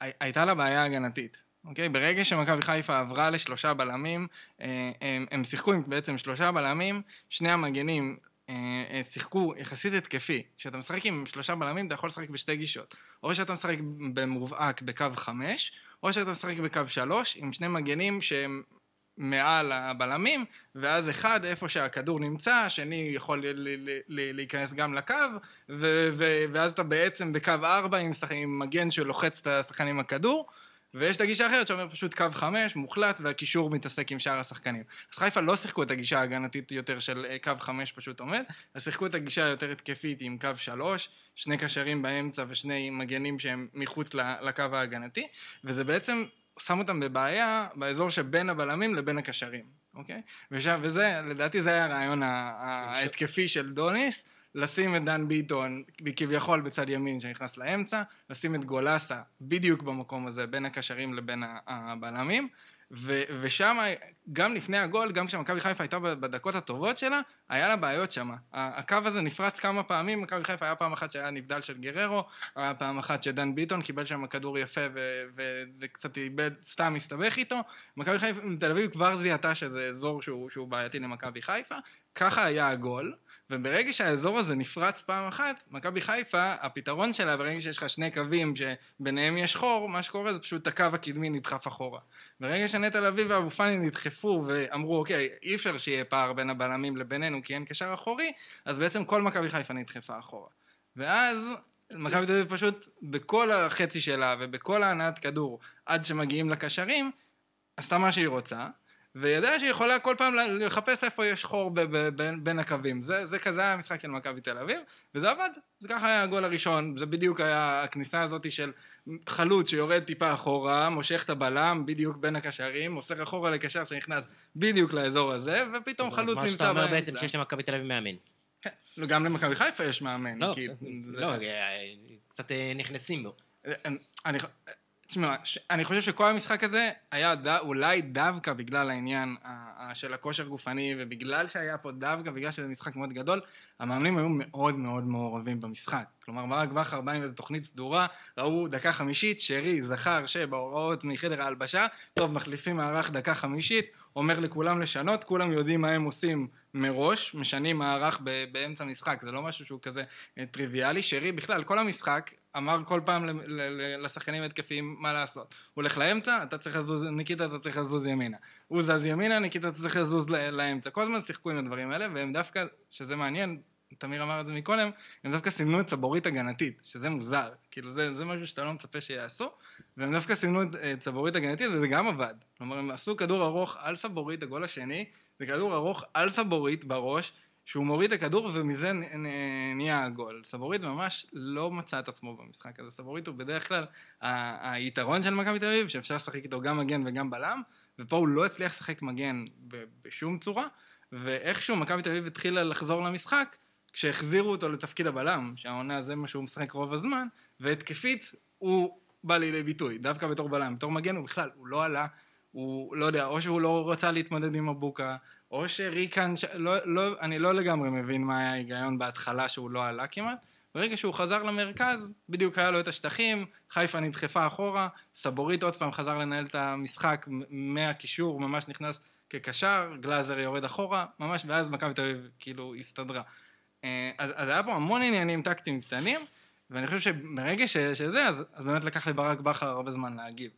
הי- הייתה לה בעיה הגנתית. אוקיי? ברגע שמכבי חיפה עברה לשלושה בלמים, אה, הם, הם שיחקו עם בעצם שלושה בלמים, שני המגנים אה, אה, שיחקו יחסית התקפי. כשאתה משחק עם שלושה בלמים, אתה יכול לשחק בשתי גישות. או שאתה משחק במובהק בקו חמש, או שאתה משחק בקו שלוש, עם שני מגנים שהם מעל הבלמים, ואז אחד, איפה שהכדור נמצא, השני יכול להיכנס גם לקו, ו- ו- ואז אתה בעצם בקו ארבע עם, עם מגן שלוחץ את השחקן עם הכדור, ויש את הגישה האחרת שאומר פשוט קו חמש, מוחלט, והקישור מתעסק עם שאר השחקנים. אז חיפה לא שיחקו את הגישה ההגנתית יותר של אה, קו חמש פשוט עומד, אז שיחקו את הגישה היותר התקפית עם קו שלוש, שני קשרים באמצע ושני מגנים שהם מחוץ לקו ההגנתי, וזה בעצם שם אותם בבעיה באזור שבין הבלמים לבין הקשרים, אוקיי? ושם, וזה, לדעתי זה היה הרעיון ההתקפי של דוניס, לשים את דן ביטון כביכול בצד ימין שנכנס לאמצע, לשים את גולסה בדיוק במקום הזה, בין הקשרים לבין הבלמים, ושם, גם לפני הגול, גם כשמכבי חיפה הייתה בדקות הטובות שלה, היה לה בעיות שם. הקו הזה נפרץ כמה פעמים, מכבי חיפה היה פעם אחת שהיה נבדל של גררו, היה פעם אחת שדן ביטון קיבל שם כדור יפה ו- ו- וקצת איבד, סתם הסתבך איתו. מכבי חיפה, תל אביב כבר זיהתה שזה אזור שהוא, שהוא בעייתי למכבי חיפה, ככה היה הגול. וברגע שהאזור הזה נפרץ פעם אחת, מכבי חיפה, הפתרון שלה, ברגע שיש לך שני קווים שביניהם יש חור, מה שקורה זה פשוט הקו הקדמי נדחף אחורה. ברגע שנטע לביא ואבו פאני נדחפו ואמרו, אוקיי, אי אפשר שיהיה פער בין הבלמים לבינינו כי אין קשר אחורי, אז בעצם כל מכבי חיפה נדחפה אחורה. ואז מכבי תל אביב פשוט, בכל החצי שלה ובכל ההנעת כדור, עד שמגיעים לקשרים, עשתה מה שהיא רוצה. וידעה שהיא יכולה כל פעם לחפש איפה יש חור ב- ב- בין, בין הקווים. זה, זה כזה היה המשחק של מכבי תל אביב, וזה עבד. זה ככה היה הגול הראשון, זה בדיוק היה הכניסה הזאת של חלוץ שיורד טיפה אחורה, מושך את הבלם בדיוק בין הקשרים, מוסר אחורה לקשר שנכנס בדיוק לאזור הזה, ופתאום אז חלוץ מה שאתה נמצא אומר באמצע. בעצם שיש למכבי תל אביב מאמן. לא, גם למכבי חיפה יש מאמן. לא, כי בסדר. זה- לא, אה, קצת אה, נכנסים בו. אני, תשמע, אני חושב שכל המשחק הזה היה ד, אולי דווקא בגלל העניין של הכושר גופני, ובגלל שהיה פה דווקא, בגלל שזה משחק מאוד גדול, המאמנים היו מאוד מאוד מעורבים במשחק. כלומר, ברק בכר בא עם איזו תוכנית סדורה, ראו דקה חמישית, שרי זכר שבהוראות מחדר ההלבשה, טוב, מחליפים מערך דקה חמישית, אומר לכולם לשנות, כולם יודעים מה הם עושים מראש, משנים מערך ב- באמצע משחק, זה לא משהו שהוא כזה אה, טריוויאלי. שרי בכלל, כל המשחק, אמר כל פעם לשחקנים התקפיים מה לעשות. הוא הולך לאמצע, אתה צריך לזוז, ניקיטה אתה צריך לזוז ימינה. הוא זז ימינה, ניקיטה אתה צריך לזוז לאמצע. כל הזמן שיחקו עם הדברים האלה, והם דווקא, שזה מעניין, תמיר אמר את זה מקודם, הם דווקא סימנו את צבורית הגנתית, שזה מוזר. כאילו, זה, זה משהו שאתה לא מצפה שיעשו, והם דווקא סימנו את צבורית הגנתית, וזה גם עבד. כלומר, הם עשו כדור ארוך על סבורית, הגול השני, זה כדור ארוך על סבורית בראש, שהוא מוריד את הכדור ומזה נהיה הגול. סבורית ממש לא מצא את עצמו במשחק הזה. סבורית הוא בדרך כלל היתרון של מכבי תל אביב, שאפשר לשחק איתו גם מגן וגם בלם, ופה הוא לא הצליח לשחק מגן בשום צורה, ואיכשהו מכבי תל אביב התחילה לחזור למשחק, כשהחזירו אותו לתפקיד הבלם, שהעונה זה מה שהוא משחק רוב הזמן, והתקפית הוא בא לידי ביטוי, דווקא בתור בלם. בתור מגן הוא בכלל, הוא לא עלה, הוא לא יודע, או שהוא לא רצה להתמודד עם מבוקה, או שריקן, ש... לא, לא, אני לא לגמרי מבין מה היה ההיגיון בהתחלה שהוא לא עלה כמעט. ברגע שהוא חזר למרכז, בדיוק היה לו את השטחים, חיפה נדחפה אחורה, סבורית עוד פעם חזר לנהל את המשחק מהקישור, ממש נכנס כקשר, גלאזר יורד אחורה, ממש, ואז מכבי תל אביב כאילו הסתדרה. אה, אז, אז היה פה המון עניינים טקטיים קטנים, ואני חושב שברגע ש, שזה, אז, אז באמת לקח לברק בכר הרבה זמן להגיב.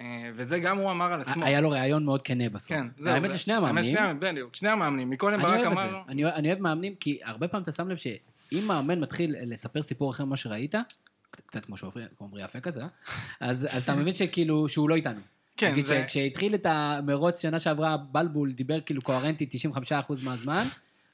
אה, וזה גם הוא אמר על עצמו. היה לו ראיון מאוד כנה בסוף. כן, זהו. האמת לשני האמת המאמנים. שני, בדיוק, שני המאמנים. מקודם אני ברק אוהב את אמר... זה. אני אוהב- אני מאמנים, כי הרבה פעמים אתה שם לב שאם מאמן מתחיל לספר סיפור אחר ממה שראית, קצת כמו עומרי יפה כזה? אז אז אתה מבין שכאילו, שהוא לא איתנו. כן, נגיד זה- שכשהתחיל את המרוץ שנה שעברה, בלבול דיבר כאילו קוהרנטי 95% מהזמן,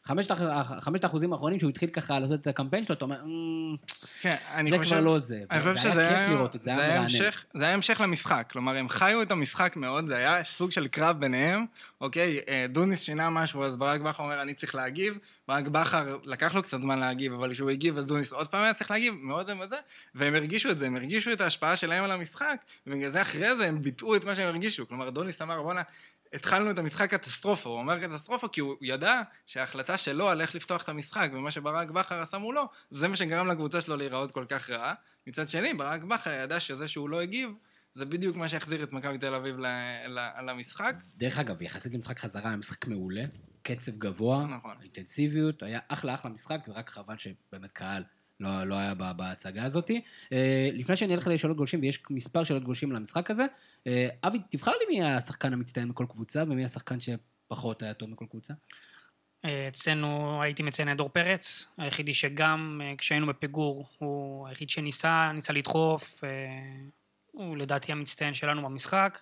חמשת האח- חמשת האחוזים האחרונים שהוא התחיל ככה לעשות את הקמפיין שלו, אתה אומר, "אמ, כן, אני זה חושב... כבר לא זה. אני חושב וזה שזה היה. כיף לראות את זה, זה היה. המשך, זה היה המשך למשחק. כלומר, הם חיו את המשחק מאוד, זה היה סוג של קרב ביניהם. אוקיי, אה, דוניס שינה משהו, אז ברק בכר אומר, אני צריך להגיב. ברק בכר, לקח לו קצת זמן להגיב, אבל כשהוא הגיב, אז דוניס עוד פעם היה צריך להגיב, מאוד הם זה. והם הרגישו את זה, הם הרגישו את ההשפעה שלהם על המשחק, ובגלל זה אחרי זה הם ביטאו את מה שהם הרגישו. כלומר, דוניס אמר, בואנה... התחלנו את המשחק קטסטרופה, הוא אומר קטסטרופה כי הוא ידע שההחלטה שלו על איך לפתוח את המשחק ומה שברק בכר עשה מולו, זה מה שגרם לקבוצה שלו להיראות כל כך רעה. מצד שני, ברק בכר ידע שזה שהוא לא הגיב, זה בדיוק מה שהחזיר את מכבי תל אביב למשחק. דרך אגב, יחסית למשחק חזרה, היה משחק מעולה, קצב גבוה, נכון. אינטנסיביות, היה אחלה אחלה משחק, ורק חבל שבאמת קהל לא, לא היה ב- בהצגה הזאת. אה, לפני שאני אלך לשאלות גולשים, ויש מספר שאלות גולשים למשחק הזה, אה, אבי, תבחר לי מי השחקן המצטיין מכל קבוצה, ומי השחקן שפחות היה טוב מכל קבוצה. אה, אצלנו הייתי מציין את דור פרץ, היחידי שגם כשהיינו בפיגור, הוא היחיד שניסה, ניסה לדחוף, הוא לדעתי המצטיין שלנו במשחק.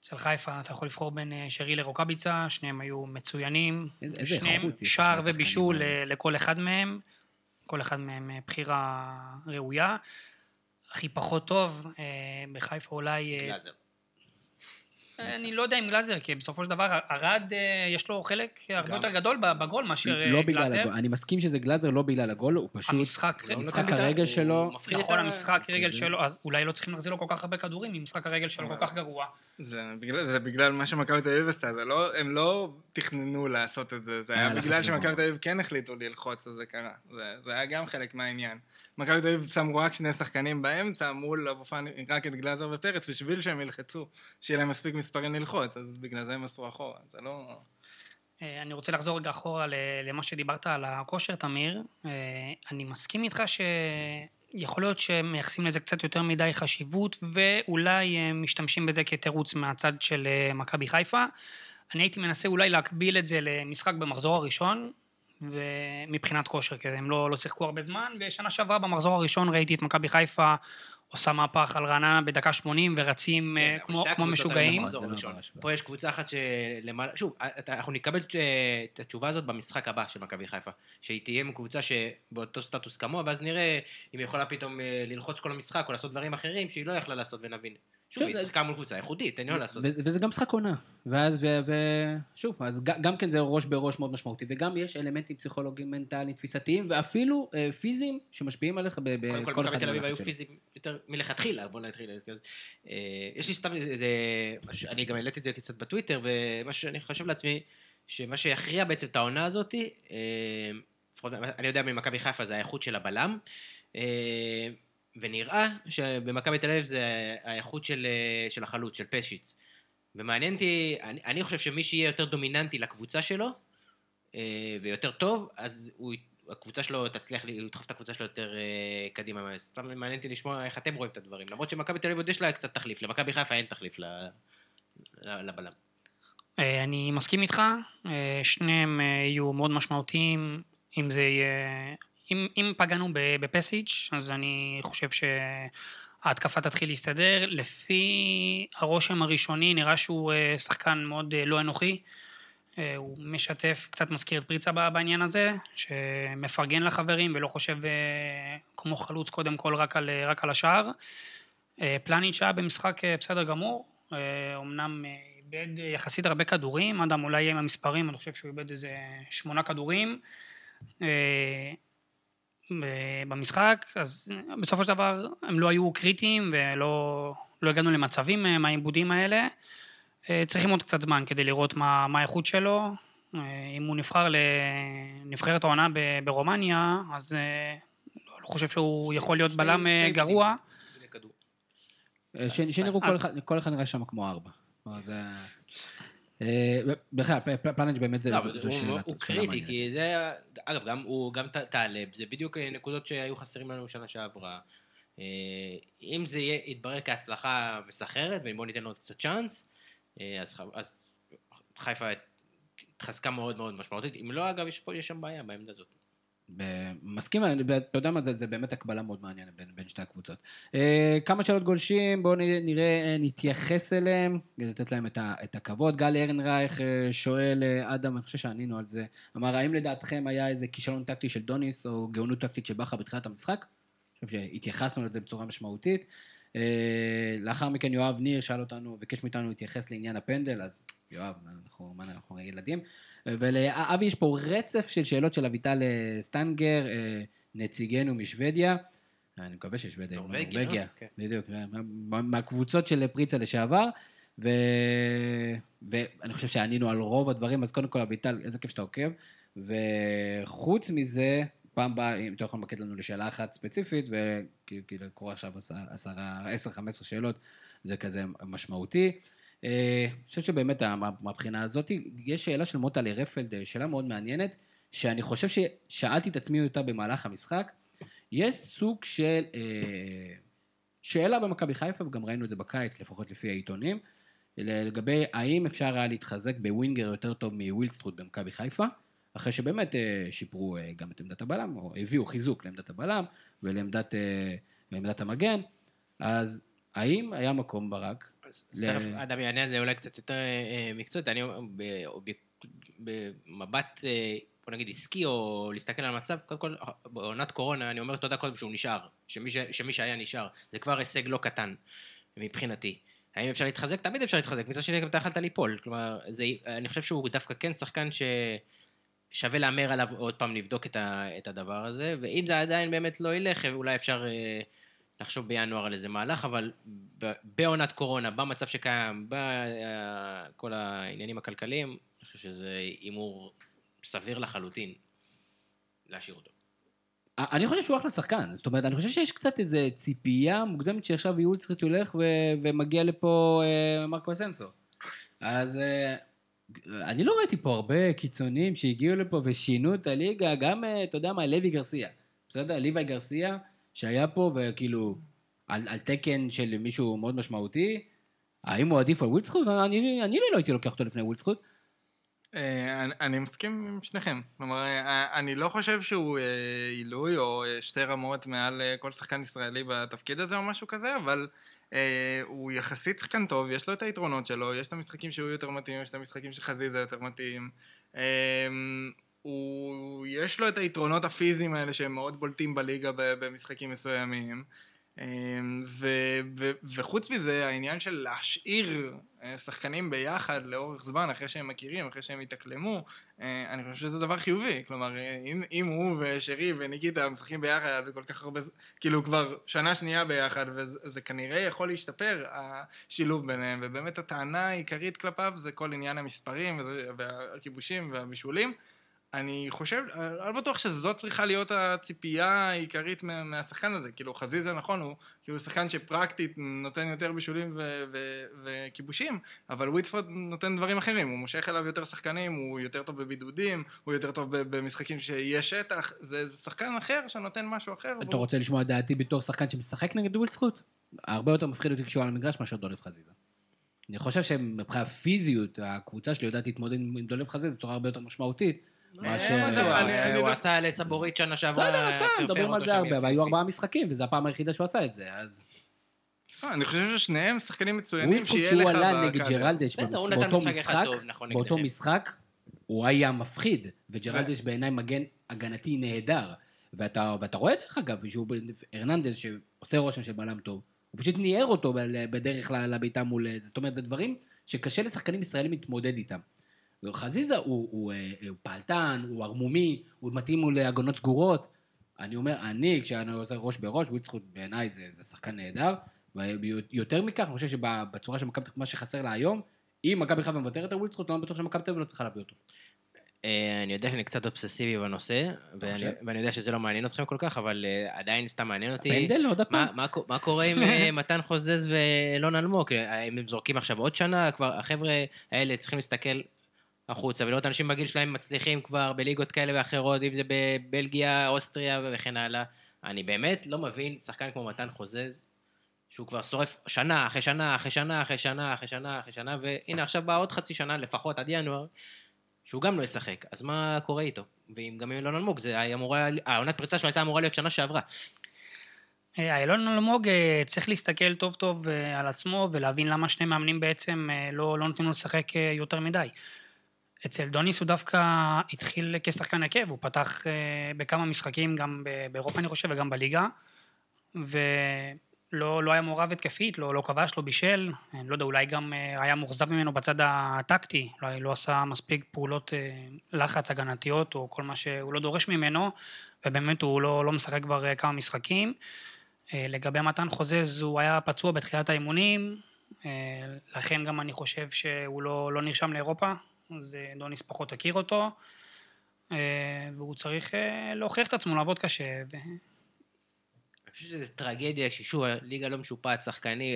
אצל חיפה אתה יכול לבחור בין שרי לרוקאביצה, שניהם היו מצוינים. איזה- שניהם איכות יש שער ובישול לכל אחד מהם, כל אחד מהם אה, בחירה ראויה. הכי פחות טוב, אה, בחיפה אולי... אה, גלאזר. אני לא יודע אם גלאזר, כי בסופו של דבר ארד אה, יש לו חלק הרבה. יותר גדול בגול מאשר אה, לא בגלל גלאזר. הגול, אני מסכים שזה גלאזר, לא בגלל הגול, הוא פשוט... המשחק, לא משחק הרגל שלו... נכון, המשחק רגל כזה. שלו, אז אולי לא צריכים להחזיר לו כל כך הרבה כדורים, אם משחק הרגל שלו כל כך גרוע. זה בגלל, זה בגלל מה שמכבי תל אביב עשתה, זה לא, הם לא תכננו לעשות את זה, זה היה היה בגלל. שמכבי תל אביב כן החליטו ללחוץ, אז זה קרה. זה, זה היה גם חלק מהעניין. מכבי תל אביב שמו רק שני שחקנים באמצע מול אבו פאני, רק את גלאזר ופרץ, בשביל שהם ילחצו, שיהיה להם מספיק מספרים ללחוץ, אז בגלל זה הם עשו אחורה, זה לא... אה, אני רוצה לחזור רגע אחורה למה שדיברת על הכושר, תמיר. אה, אני מסכים איתך שיכול להיות שמייחסים לזה קצת יותר מדי חשיבות, ואולי משתמשים בזה כתירוץ מהצד של אה, מכבי חיפה. אני הייתי מנסה אולי להקביל את זה למשחק במחזור הראשון, ומבחינת כושר, כי הם לא, לא שיחקו הרבה זמן, ושנה שעברה במחזור הראשון ראיתי את מכבי חיפה עושה מהפך על רעננה בדקה 80 ורצים כן, אה, כמו, כמו משוגעים. הראשון. ממש פה יש קבוצה אחת שלמעלה, שוב, אתה- אנחנו נקבל אה, את התשובה הזאת במשחק הבא של מכבי חיפה, שהיא תהיה קבוצה שבאותו סטטוס כמוה, ואז נראה אם היא יכולה פתאום אה, ללחוץ כל המשחק או לעשות דברים אחרים שהיא לא יכלה לעשות ונבין. שוב, היא שיחקה מול קבוצה איכותית, אין לי מה לעשות. וזה גם משחק עונה. ואז, ושוב, אז גם כן זה ראש בראש מאוד משמעותי, וגם יש אלמנטים פסיכולוגיים, מנטליים, תפיסתיים, ואפילו אה, פיזיים שמשפיעים עליך בכל קודם אחד כל, מכבי תל אביב היו. פיזיים יותר מלכתחילה, בוא נתחיל. אה, יש לי סתם, אני גם העליתי את זה קצת בטוויטר, ומה שאני חושב לעצמי, שמה שיכריע בעצם את העונה הזאת, אה, לפחות אני יודע ממכבי חיפה זה האיכות של הבלם, ונראה שבמכבי תל אביב זה האיכות של, אה, של החלוץ, של פשיץ. ומעניין אותי, אני, אני חושב שמי שיהיה יותר דומיננטי לקבוצה שלו, אה, ויותר טוב, אז הוא, הקבוצה שלו תצליח, הוא ידחוף את הקבוצה שלו יותר אה, קדימה. סתם מעניין אותי לשמוע איך אתם רואים את הדברים. למרות שמכבי תל אביב עוד יש לה קצת תחליף, למכבי חיפה אין תחליף לבלם. אני מסכים איתך, שניהם יהיו מאוד משמעותיים, אם זה יהיה... אם, אם פגענו ב- בפסיץ', אז אני חושב שההתקפה תתחיל להסתדר. לפי הרושם הראשוני, נראה שהוא אה, שחקן מאוד אה, לא אנוכי. אה, הוא משתף, קצת מזכיר את פריצה בעניין הזה, שמפרגן לחברים ולא חושב כמו חלוץ קודם כל רק על, רק על השער. פלניץ' היה במשחק בסדר גמור, אמנם איבד יחסית הרבה כדורים, אדם אולי עם המספרים, אני חושב שהוא איבד איזה שמונה כדורים. במשחק, אז בסופו של דבר הם לא היו קריטיים ולא לא הגענו למצבים אה, מהעיבודים האלה. אה, צריכים עוד קצת זמן כדי לראות מה, מה האיכות שלו. אה, אם הוא נבחר לנבחרת העונה ב- ברומניה, אז לא חושב שהוא יכול להיות שני- בלם שני גרוע. שנראו כל אחד נראה שם כמו ארבע. בכלל, פלנג' באמת זה- לא, שאלה. הוא קריטי. כי זה, אגב, גם טלב, זה בדיוק אה, נקודות שהיו חסרים לנו שנה שעברה. אה, אם זה יתברר כהצלחה מסחררת, ובואו ניתן לו קצת צ'אנס, אה, אז חיפה התחזקה מאוד מאוד משמעותית. אם לא, אגב, יש שם בעיה בעמדה הזאת. מסכים, אתה יודע מה זה, זה באמת הקבלה מאוד מעניינת בין, בין שתי הקבוצות. אה, כמה שאלות גולשים, בואו נראה, אה, נתייחס אליהם, כדי לתת להם את, ה, את הכבוד. גל ארנרייך אה, שואל, אדם, אני חושב שענינו על זה, אמר, האם לדעתכם היה איזה כישלון טקטי של דוניס, או גאונות טקטית של בכר בתחילת המשחק? אני חושב שהתייחסנו לזה בצורה משמעותית. לאחר מכן יואב ניר שאל אותנו, ביקש מאיתנו להתייחס לעניין הפנדל, אז יואב, אנחנו, מה אנחנו ילדים? ולאבי יש פה רצף של שאלות של אביטל אה, סטנגר, אה, נציגנו משוודיה. אני מקווה ששוודיה, היא נורבגיה, נורבגיה, אה? כן. בדיוק, מה- מה- מהקבוצות של פריצה לשעבר. ו... ואני חושב שענינו על רוב הדברים, אז קודם כל אביטל, איזה כיף שאתה עוקב. וחוץ מזה, פעם הבאה, אם אתה יכול למקד לנו לשאלה אחת ספציפית, וכאילו לקרוא עכשיו עשרה, עשר, חמש עשרה שאלות, זה כזה משמעותי. אה, אני חושב שבאמת מה- מהבחינה הזאת, יש שאלה של מוטה לרפלד, אה, שאלה מאוד מעניינת, שאני חושב ששאלתי את עצמי אותה במהלך המשחק. יש סוג של אה, שאלה במכבי חיפה, וגם ראינו את זה בקיץ, לפחות לפי העיתונים, לגבי האם אפשר היה להתחזק בווינגר יותר טוב מווילסטרוט במכבי חיפה, אחרי שבאמת אה, שיפרו אה, גם את עמדת הבלם, או הביאו חיזוק לעמדת הבלם ולעמדת אה, לעמדת המגן, אז האם היה מקום ברק אז תכף אדם יענה על זה אולי קצת יותר אה, מקצועית, אני במבט, אה, בוא נגיד עסקי, או להסתכל על המצב, קודם כל, בעונת קורונה, אני אומר תודה קודם שהוא נשאר, שמי, ש, שמי שהיה נשאר, זה כבר הישג לא קטן, מבחינתי. האם אפשר להתחזק? תמיד אפשר להתחזק, מצד שני גם אתה יכלת ליפול, כלומר, זה, אני חושב שהוא דווקא כן שחקן ששווה להמר עליו עוד פעם לבדוק את, ה, את הדבר הזה, ואם זה עדיין באמת לא ילך, אולי אפשר... אה, לחשוב בינואר על איזה מהלך, אבל בעונת קורונה, במצב שקיים, בכל העניינים הכלכליים, אני חושב שזה הימור סביר לחלוטין להשאיר אותו. אני חושב שהוא אחלה שחקן, זאת אומרת, אני חושב שיש קצת איזו ציפייה מוגזמת שעכשיו יולצריט הולך ו- ומגיע לפה אה, מרקו אסנסו. אז אה, אני לא ראיתי פה הרבה קיצונים שהגיעו לפה ושינו את הליגה, גם, אה, אתה יודע מה, לוי גרסיה, בסדר? ליוואי גרסיה, שהיה פה וכאילו, על, על תקן של מישהו מאוד משמעותי, האם הוא עדיף על ווילדסחוט? אני, אני לא הייתי לוקח אותו לפני ווילדסחוט. אה, אני- אני מסכים עם שניכם. כלומר, אה, אני לא חושב שהוא אה, עילוי או שתי רמות מעל כל שחקן ישראלי בתפקיד הזה או משהו כזה, אבל הוא יחסית שחקן טוב, יש לו את היתרונות שלו, יש את המשחקים שהוא יותר מתאים, יש את המשחקים שחזיזה יותר מתאים. אה, הוא, יש לו את היתרונות הפיזיים האלה שהם מאוד בולטים בליגה במשחקים מסוימים. אמ, ו, ו, וחוץ מזה, העניין של להשאיר אה, שחקנים ביחד לאורך זמן, אחרי שהם מכירים, אחרי שהם התאקלמו, אה, אני חושב שזה דבר חיובי. כלומר, אה, אם, אם הוא ושרי וניקיטה משחקים ביחד וכל כך הרבה, כאילו כבר שנה שנייה ביחד, וזה זה כנראה יכול להשתפר, השילוב ביניהם, ובאמת הטענה העיקרית כלפיו זה כל עניין המספרים והכיבושים והבישולים. אני חושב, אני לא בטוח שזאת צריכה להיות הציפייה העיקרית מה- מהשחקן הזה. כאילו, חזיזה נכון, הוא כאילו שחקן שפרקטית נותן יותר בישולים וכיבושים, אבל וויטפורד נותן דברים אחרים. הוא מושך אליו יותר שחקנים, הוא יותר טוב בבידודים, הוא יותר טוב במשחקים שיש שטח. זה, זה שחקן אחר שנותן משהו אחר. אתה והוא- רוצה לשמוע דעתי בתור שחקן שמשחק נגד ווילדסחוט? הרבה יותר מפחיד אותי כשהוא על המגרש מאשר דולב חזיזה. אני חושב שמבחינת פיזיות, הקבוצה שלי יודעת להתמודד עם דולב חזיזה בצורה הרבה יותר משמעותית. מאשר... מה זה, הוא- אני- אני הוא לא- עשה לסבורית שנה שעברה, בסדר, עשה, פרפר מדברים על זה הרבה, והיו יפי. ארבעה משחקים, וזו הפעם היחידה שהוא עשה את זה, אז... אה, אני חושב ששניהם שחקנים מצוינים, שיהיה שהוא לך עלה נגד. ג'רלדש באותו משחק נכון, באותו. משחק, הוא היה מפחיד, וג'רלדש בעיניי מגן הגנתי נהדר. ואתה, ואתה רואה דרך אגב, שהוא הרננדז שעושה רושם של בלם טוב, הוא פשוט ניער אותו בדרך לביתה מול זה. זאת אומרת, זה דברים שקשה לשחקנים ישראלים להתמודד איתם. חזיזה הוא, הוא, אה, הוא פעלתן, הוא ערמומי, הוא מתאים מול הגנות סגורות. אני אומר, אני, כשאני עושה ראש בראש, וויצחוט בעיניי זה, זה שחקן נהדר. ויותר מכך, אני חושב שבצורה שמכבי תל מה שחסר לה היום, אם מכבי חיפה מוותרת על וויצחוט, לא בטוח שמכבי תל אביב לא צריכה להביא אותו. אה, אני יודע שאני קצת אובססיבי בנושא, ואני? ואני יודע שזה לא מעניין אתכם כל כך, אבל uh, עדיין סתם מעניין אותי. פנדל עוד מה, הפעם? מה, קו- מה קורה עם מתן חוזז ואילון אלמוג? הם זורקים עכשיו עוד שנה? כבר החבר'ה האלה צריכים להסתכל החוצה ולראות אנשים בגיל שלהם מצליחים כבר בליגות כאלה ואחרות, אם זה בבלגיה, אוסטריה וכן הלאה. אני באמת לא מבין שחקן כמו מתן חוזז, שהוא כבר שורף שנה אחרי שנה אחרי שנה אחרי שנה אחרי שנה אחרי שנה, והנה עכשיו באה עוד חצי שנה לפחות עד ינואר, שהוא גם לא ישחק. אז מה קורה איתו? ואם גם עם אילון אלמוג, זה אמורה, העונת פריצה שלו הייתה אמורה להיות שנה שעברה. אה, אילון אלמוג אה, צריך להסתכל טוב טוב אה, על עצמו ולהבין למה שני מאמנים בעצם לא, לא נותנים לו לשחק יותר מדי. אצל דוניס הוא דווקא התחיל כשחקן הרכב, הוא פתח אה, בכמה משחקים, גם באירופה אני חושב וגם בליגה, ולא לא היה מעורב התקפית, לא, לא כבש, לא בישל, אני לא יודע, אולי גם אה, היה מאוכזב ממנו בצד הטקטי, אולי לא עשה מספיק פעולות אה, לחץ הגנתיות או כל מה שהוא לא דורש ממנו, ובאמת הוא לא, לא משחק כבר כמה משחקים. לגבי מתן חוזז, הוא היה פצוע בתחילת האימונים, לכן גם אני חושב שהוא לא, לא נרשם לאירופה, אז דוניס פחות הכיר אותו, אה, והוא צריך אה, להוכיח את עצמו, לעבוד קשה. ו... אני חושב שזה טרגדיה ששוב, הליגה לא משופעת שחקני,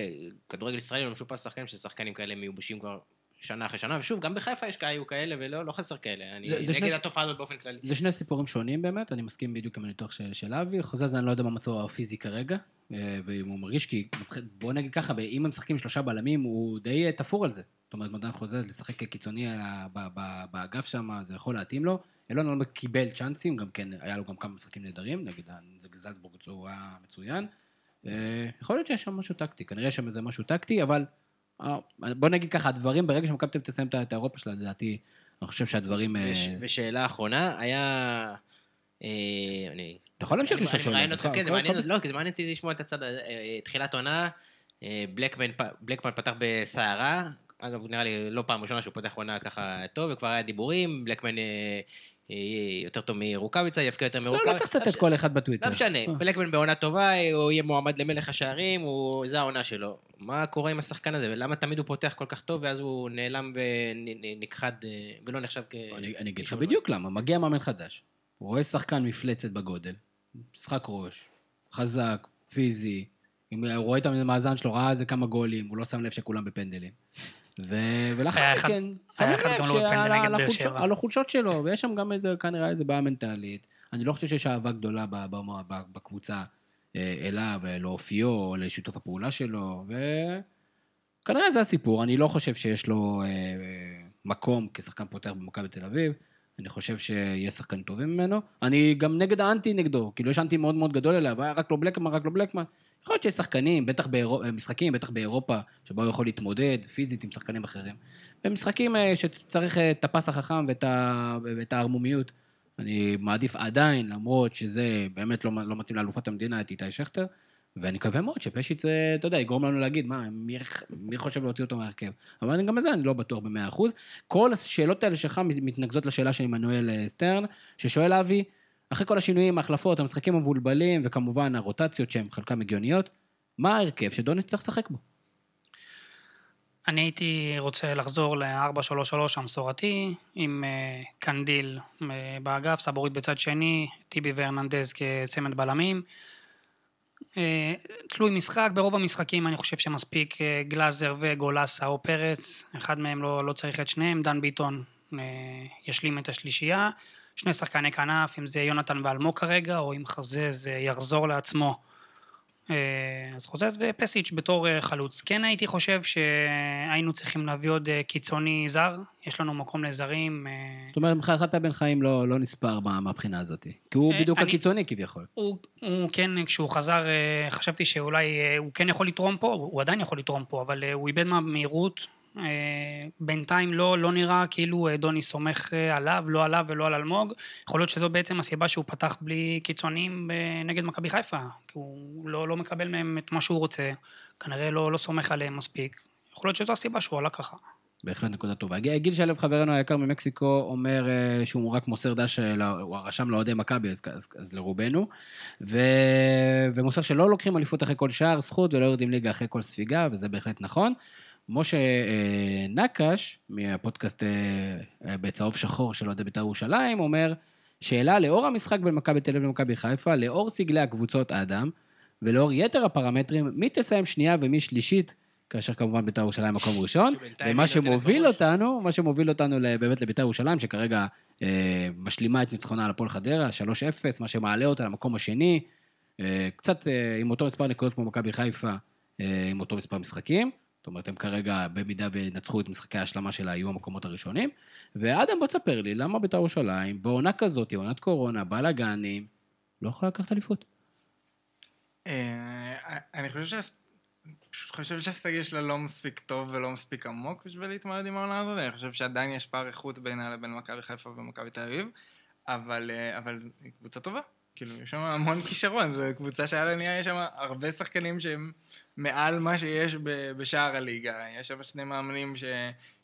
כדורגל ישראלי לא משופע שחקנים, ששחקנים כאלה מיובשים כבר שנה אחרי שנה, ושוב, גם בחיפה יש כאלו כאלה, ולא לא חסר כאלה. אני זה- זה נגד שני- התופעה הזאת באופן כללי. זה שני סיפורים שונים באמת, אני מסכים בדיוק עם הניתוח של, של אבי. חוזז, אני לא יודע מה מצבו הפיזי כרגע, אה, ואם הוא מרגיש, כי בוא נגיד ככה, אם הם משחקים שלושה בלמים, הוא די תפור על זה. אומרת, מתן חוזז לשחק כקיצוני אה, באגף שם, זה יכול להתאים לו. אילון אלמוג קיבל צ'אנסים, גם כן, היה לו גם כמה משחקים נהדרים, נגד זלצבורג הוא היה מצוין. אה, יכול להיות שיש שם משהו טקטי, כנראה שם איזה משהו טקטי, אבל אה, בוא נגיד ככה, הדברים, ברגע שמכבי תסיים את האירופה שלה, לדעתי, אני חושב שהדברים... וש- ושאלה אחרונה, היה... אני... אתה יכול להמשיך לשאול אני שאלות. מראיין אותך, כן, זה מעניין. לא, כי זה מעניין אותי לשמוע את הצד, תחילת עונה, בלקמן פתח בסערה, אגב, נראה לי לא פעם ראשונה שהוא פותח עונה ככה טוב, וכבר היה דיבורים, בלקמן אה, יהיה יותר טוב מרוקאביצה, יפקע יותר לא, מרוקאביצה. לא צריך לצטט כל אחד בטוויטר. לא משנה, אה. בלקמן בעונה טובה, הוא יהיה מועמד למלך השערים, זה העונה שלו. מה קורה עם השחקן הזה, ולמה תמיד הוא פותח כל כך טוב, ואז הוא נעלם ונכחד, אה, ולא נחשב כ... אני אגיד לך בדיוק למה, מגיע מאמן חדש, הוא רואה שחקן מפלצת בגודל, משחק ראש, חזק, פיזי, אם הוא רואה את המאזן שלו, ראה איזה כמה גולים, הוא לא שם לב שכולם בפנדלים. ו- ולאחר מכן, שמים לב לא שעל החולשות- שלו, ויש שם גם איזה, כנראה איזה בעיה מנטלית. אני לא חושב שיש אהבה גדולה בקבוצה אה, אליו, לאופיו, או לשיתוף הפעולה שלו, וכנראה זה הסיפור. אני לא חושב שיש לו אה, אה, מקום כשחקן פותח במכבי תל אביב. אני חושב שיש שחקנים טובים ממנו. אני גם נגד האנטי נגדו, כאילו יש אנטי מאוד מאוד גדול אליו, היה רק לא בלקמן, רק לא בלקמן. יכול להיות שיש שחקנים, בטח במשחקים, בטח באירופה, שבו הוא יכול להתמודד פיזית עם שחקנים אחרים. במשחקים אה, שצריך אה, את הפס החכם ואת, ה... ואת הערמומיות. אני מעדיף עדיין, למרות שזה באמת לא, לא מתאים לאלופת המדינה, את איתי שכטר, ואני מקווה מאוד שפשיץ, אה, אתה יודע, יגרום לנו להגיד, מה, מי, מי חושב להוציא אותו מהרכב? אבל גם בזה אני לא בטוח במאה אחוז. כל השאלות האלה שלך מתנקזות לשאלה של עמנואל אה, סטרן, ששואל אבי, אחרי כל השינויים, ההחלפות, המשחקים המבולבלים, וכמובן הרוטציות שהן חלקן הגיוניות, מה ההרכב שדוניס צריך לשחק בו? אני הייתי רוצה לחזור ל-4-3-3 המסורתי, עם אה, קנדיל אה, באגף, סבוריט בצד שני, טיבי והרננדז כצמד בלמים. אה, תלוי משחק, ברוב המשחקים אני חושב שמספיק גלאזר וגולסה או פרץ, אחד מהם לא, לא צריך את שניהם, דן ביטון ישלים את השלישייה. שני שחקני כנף, אם זה יונתן ואלמוג כרגע, או אם חזז אה, יחזור לעצמו. אה, אז חוזז ופסיץ' בתור אה, חלוץ. כן הייתי חושב שהיינו צריכים להביא עוד קיצוני זר, יש לנו מקום לזרים. זאת אומרת, מבחינתך טל בן חיים לא, לא נספר מה- מהבחינה הזאת. כי הוא בדיוק אני- הקיצוני כביכול. הוא, הוא כן, כשהוא חזר, חשבתי שאולי הוא כן יכול לתרום פה, הוא עדיין יכול לתרום פה, אבל הוא איבד מהמהירות, בינתיים לא, לא נראה כאילו אה, דוני סומך אה, עליו, לא עליו ולא על אלמוג. יכול להיות שזו בעצם הסיבה שהוא פתח בלי קיצונים אה, נגד מכבי חיפה. כי הוא לא, לא מקבל מהם את מה שהוא רוצה, כנראה לא, לא סומך עליהם מספיק. יכול להיות שזו הסיבה שהוא עלה ככה. בהחלט נקודה טובה. גיל שלו, חברנו היקר ממקסיקו, אומר אה, שהוא רק מוסר דש, אה, לא- הוא רשם לאוהדי מכבי, אז, אז, אז לרובנו, ו, ומוסר שלא לוקחים אליפות אחרי כל שער זכות ולא יורדים ליגה אחרי כל ספיגה, וזה בהחלט נכון. משה אה, נקש, מהפודקאסט אה, אה, בצהוב שחור של אוהדי בית"ר ירושלים, אומר, שאלה לאור המשחק בין מכבי תל אביב למכבי חיפה, לאור סגלי הקבוצות אדם, ולאור יתר הפרמטרים, מי תסיים שנייה ומי שלישית, כאשר כמובן בית"ר ירושלים מקום ראשון, ומה שמוביל. אותנו, מה שמוביל אותנו באמת לבית"ר ירושלים, שכרגע אה, משלימה את ניצחונה על הפועל חדרה, 3-0, מה שמעלה אותה למקום השני, אה, קצת אה, עם אותו מספר נקודות כמו מכבי חיפה, אה, עם אותו מספר משחקים. זאת אומרת, הם כרגע, במידה וינצחו את משחקי ההשלמה שלה, יהיו המקומות הראשונים. ואדם, בוא תספר לי, למה בית"ר ירושלים, בעונה כזאת, עונת קורונה, בלאגנים, לא יכולה לקחת אליפות? אה, אני חושב חושב שהסגל שלה לא מספיק טוב ולא מספיק עמוק בשביל להתמודד עם העונה הזאת. אני חושב שעדיין יש פער איכות בינה לבין מכבי חיפה ומכבי תל אביב, אבל, אה, אבל היא קבוצה טובה. כאילו, יש שם המון כישרון, זו קבוצה שעל הנייר יש שם הרבה שחקנים שהם מעל מה שיש בשער הליגה. יש שם שני מאמנים ש,